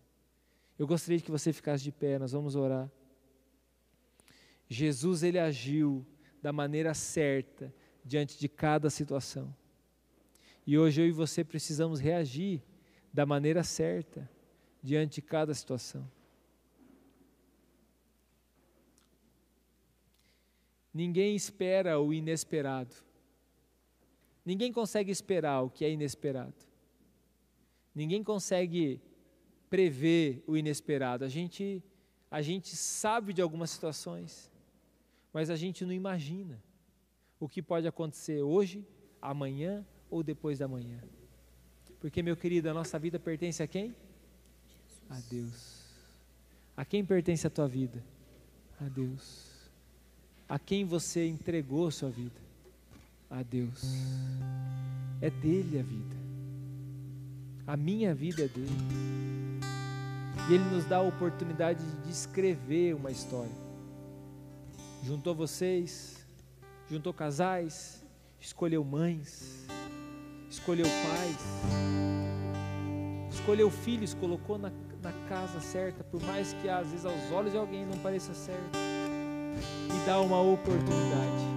S1: Eu gostaria que você ficasse de pé, nós vamos orar. Jesus, ele agiu da maneira certa diante de cada situação. E hoje eu e você precisamos reagir da maneira certa diante de cada situação. Ninguém espera o inesperado. Ninguém consegue esperar o que é inesperado. Ninguém consegue prever o inesperado. A gente, a gente sabe de algumas situações, mas a gente não imagina o que pode acontecer hoje, amanhã ou depois da manhã. Porque, meu querido, a nossa vida pertence a quem? A Deus. A quem pertence a tua vida? A Deus. A quem você entregou sua vida? A Deus. É dele a vida. A minha vida é dele. E Ele nos dá a oportunidade de escrever uma história. Juntou vocês, juntou casais, escolheu mães, escolheu pais, escolheu filhos, colocou na, na casa certa, por mais que às vezes aos olhos de alguém não pareça certo, e dá uma oportunidade.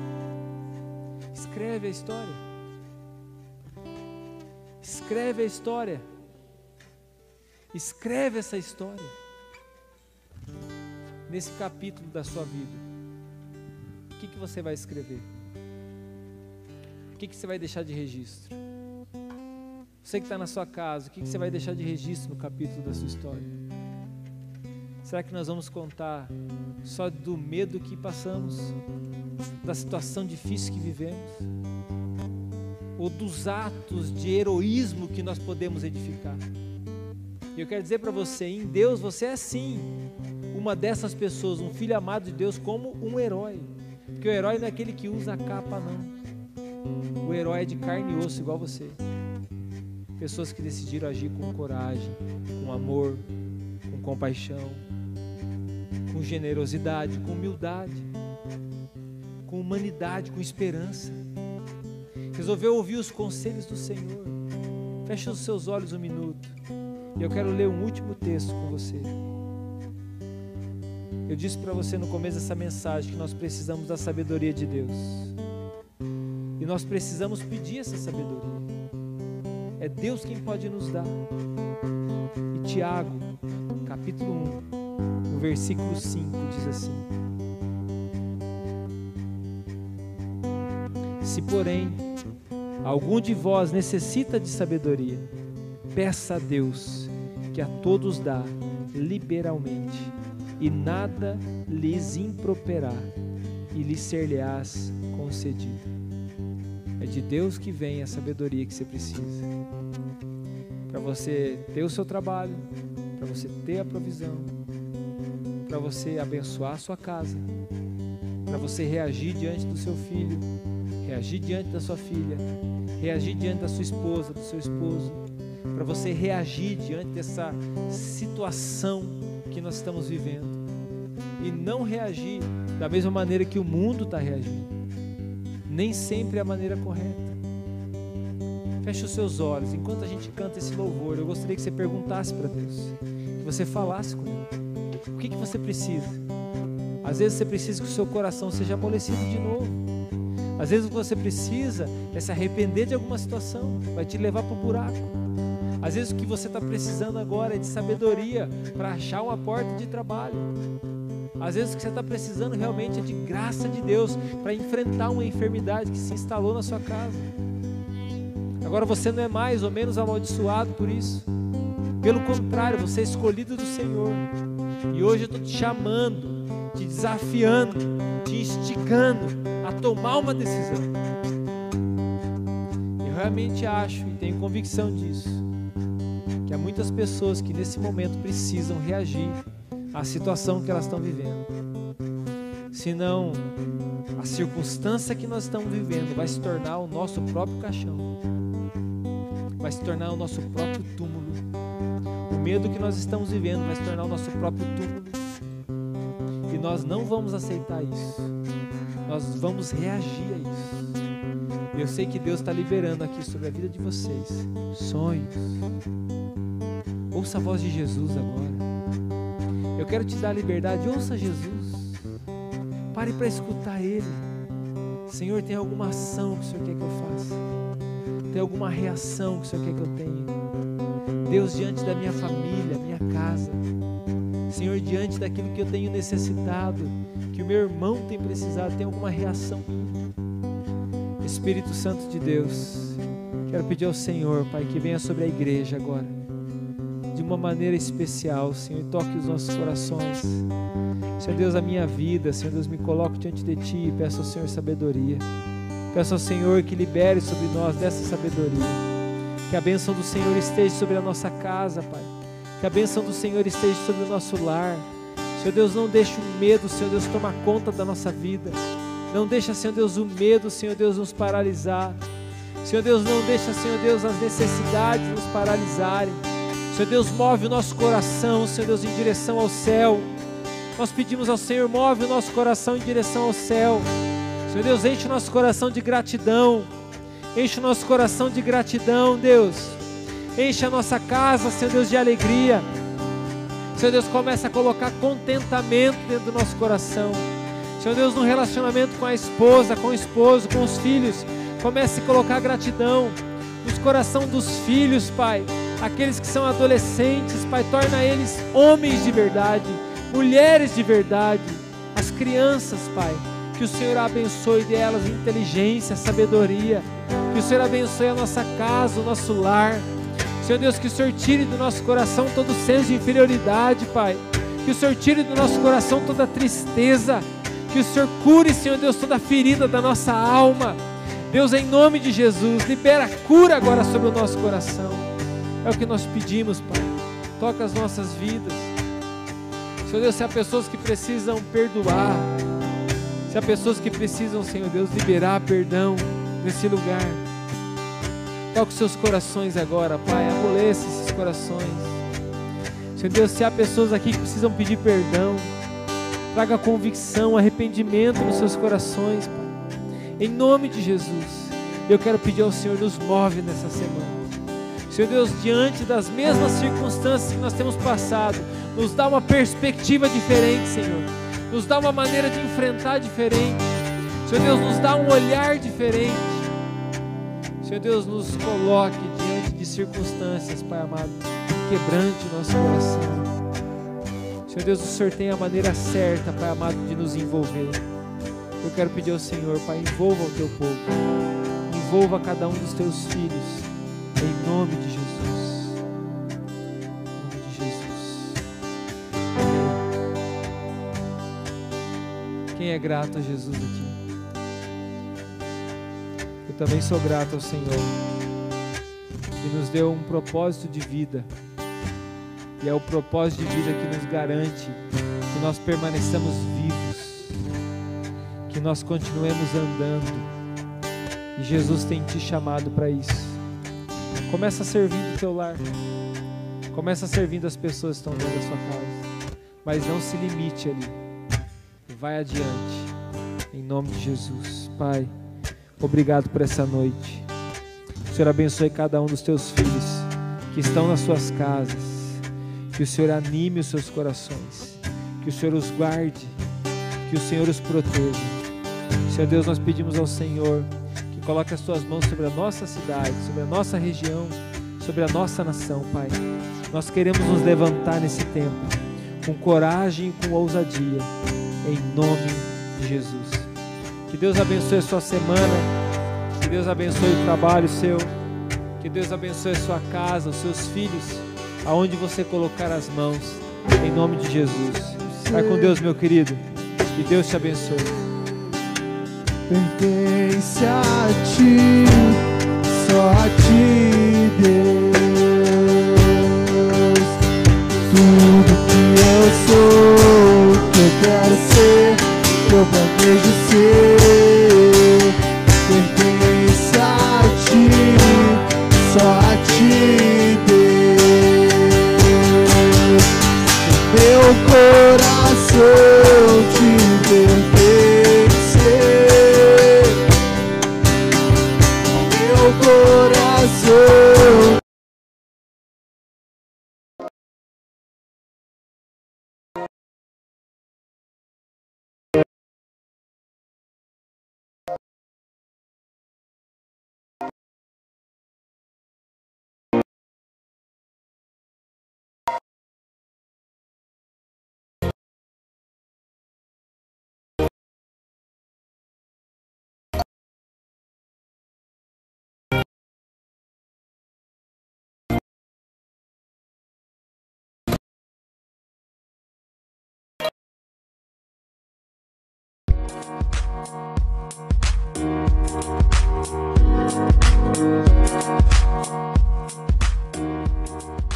S1: Escreve a história. Escreve a história. Escreve essa história nesse capítulo da sua vida. O que, que você vai escrever? O que, que você vai deixar de registro? Você que está na sua casa, o que, que você vai deixar de registro no capítulo da sua história? Será que nós vamos contar só do medo que passamos, da situação difícil que vivemos, ou dos atos de heroísmo que nós podemos edificar? E eu quero dizer para você, em Deus você é sim uma dessas pessoas, um filho amado de Deus, como um herói. Porque o herói não é aquele que usa a capa, não. O herói é de carne e osso, igual você. Pessoas que decidiram agir com coragem, com amor, com compaixão, com generosidade, com humildade, com humanidade, com esperança. Resolveu ouvir os conselhos do Senhor. Feche os seus olhos um minuto. E eu quero ler um último texto com você. Eu disse para você no começo dessa mensagem que nós precisamos da sabedoria de Deus. E nós precisamos pedir essa sabedoria. É Deus quem pode nos dar. E Tiago, capítulo 1, no versículo 5, diz assim: Se, porém, algum de vós necessita de sabedoria, peça a Deus, que a todos dá liberalmente, e nada lhes improperá, e lhe ser-lhe-ás concedido. É de Deus que vem a sabedoria que você precisa. Para você ter o seu trabalho, para você ter a provisão, para você abençoar a sua casa, para você reagir diante do seu filho, reagir diante da sua filha, reagir diante da sua esposa, do seu esposo, para você reagir diante dessa situação que nós estamos vivendo e não reagir da mesma maneira que o mundo está reagindo nem sempre é a maneira correta. Feche os seus olhos. Enquanto a gente canta esse louvor, eu gostaria que você perguntasse para Deus, que você falasse com Ele. O que, que você precisa? Às vezes você precisa que o seu coração seja amolecido de novo. Às vezes que você precisa é se arrepender de alguma situação, vai te levar para o buraco. Às vezes o que você está precisando agora é de sabedoria para achar uma porta de trabalho. Às vezes o que você está precisando realmente é de graça de Deus para enfrentar uma enfermidade que se instalou na sua casa. Agora você não é mais ou menos amaldiçoado por isso. Pelo contrário, você é escolhido do Senhor. E hoje eu estou te chamando, te desafiando, te instigando a tomar uma decisão. Eu realmente acho e tenho convicção disso. Que há muitas pessoas que nesse momento precisam reagir a situação que elas estão vivendo. Senão, a circunstância que nós estamos vivendo vai se tornar o nosso próprio caixão, vai se tornar o nosso próprio túmulo. O medo que nós estamos vivendo vai se tornar o nosso próprio túmulo. E nós não vamos aceitar isso, nós vamos reagir a isso. Eu sei que Deus está liberando aqui sobre a vida de vocês sonhos. Ouça a voz de Jesus agora. Eu quero te dar liberdade. Ouça Jesus. Pare para escutar Ele. Senhor, tem alguma ação que o Senhor quer que eu faça? Tem alguma reação que o Senhor quer que eu tenha? Deus, diante da minha família, minha casa. Senhor, diante daquilo que eu tenho necessitado, que o meu irmão tem precisado, tem alguma reação? Espírito Santo de Deus, quero pedir ao Senhor, Pai, que venha sobre a igreja agora de uma maneira especial, Senhor, e toque os nossos corações. Senhor Deus, a minha vida, Senhor Deus, me coloco diante de Ti e peço ao Senhor sabedoria. Peço ao Senhor que libere sobre nós dessa sabedoria. Que a bênção do Senhor esteja sobre a nossa casa, Pai. Que a bênção do Senhor esteja sobre o nosso lar. Senhor Deus, não deixe o medo, Senhor Deus, tomar conta da nossa vida. Não deixa, Senhor Deus, o medo, Senhor Deus, nos paralisar. Senhor Deus, não deixa, Senhor Deus, as necessidades nos paralisarem. Senhor Deus, move o nosso coração, Senhor Deus, em direção ao céu. Nós pedimos ao Senhor, move o nosso coração em direção ao céu. Senhor Deus, enche o nosso coração de gratidão. Enche o nosso coração de gratidão, Deus. Enche a nossa casa, Senhor Deus, de alegria. Senhor Deus, começa a colocar contentamento dentro do nosso coração. Senhor Deus, no relacionamento com a esposa, com o esposo, com os filhos, comece a colocar gratidão nos coração dos filhos, Pai aqueles que são adolescentes, Pai, torna eles homens de verdade, mulheres de verdade, as crianças, Pai, que o Senhor abençoe delas inteligência, sabedoria, que o Senhor abençoe a nossa casa, o nosso lar. Senhor Deus, que o Senhor tire do nosso coração todo senso de inferioridade, Pai. Que o Senhor tire do nosso coração toda tristeza. Que o Senhor cure, Senhor Deus, toda ferida da nossa alma. Deus, em nome de Jesus, libera cura agora sobre o nosso coração. É o que nós pedimos, Pai. Toca as nossas vidas. Senhor Deus, se há pessoas que precisam perdoar, se há pessoas que precisam, Senhor Deus, liberar perdão nesse lugar. Toque os seus corações agora, Pai. Amoleça esses corações. Senhor Deus, se há pessoas aqui que precisam pedir perdão, traga convicção, arrependimento nos seus corações, Pai. Em nome de Jesus, eu quero pedir ao Senhor, nos move nessa semana. Senhor Deus, diante das mesmas circunstâncias que nós temos passado, nos dá uma perspectiva diferente, Senhor. Nos dá uma maneira de enfrentar diferente. Senhor Deus, nos dá um olhar diferente. Senhor Deus, nos coloque diante de circunstâncias, Pai amado, quebrante o nosso coração. Senhor Deus, o Senhor tem a maneira certa, Pai amado, de nos envolver. Eu quero pedir ao Senhor, Pai, envolva o teu povo, envolva cada um dos teus filhos, em nome de Jesus. É grato a Jesus aqui? Eu também sou grato ao Senhor, que nos deu um propósito de vida. E é o propósito de vida que nos garante que nós permaneçamos vivos, que nós continuemos andando. E Jesus tem te chamado para isso. Começa servindo o teu lar. Começa servindo as pessoas que estão dentro da sua casa. Mas não se limite ali. Vai adiante. Em nome de Jesus. Pai, obrigado por essa noite. O Senhor abençoe cada um dos teus filhos que estão nas suas casas. Que o Senhor anime os seus corações. Que o Senhor os guarde. Que o Senhor os proteja. Senhor Deus, nós pedimos ao Senhor Coloque as tuas mãos sobre a nossa cidade, sobre a nossa região, sobre a nossa nação, Pai. Nós queremos nos levantar nesse tempo com coragem e com ousadia, em nome de Jesus. Que Deus abençoe a sua semana, que Deus abençoe o trabalho seu, que Deus abençoe a sua casa, os seus filhos, aonde você colocar as mãos, em nome de Jesus. Vai com Deus, meu querido, que Deus te abençoe
S2: pertence a ti, só a ti, Deus. Tudo que eu sou, que eu planejo ser, Thank you.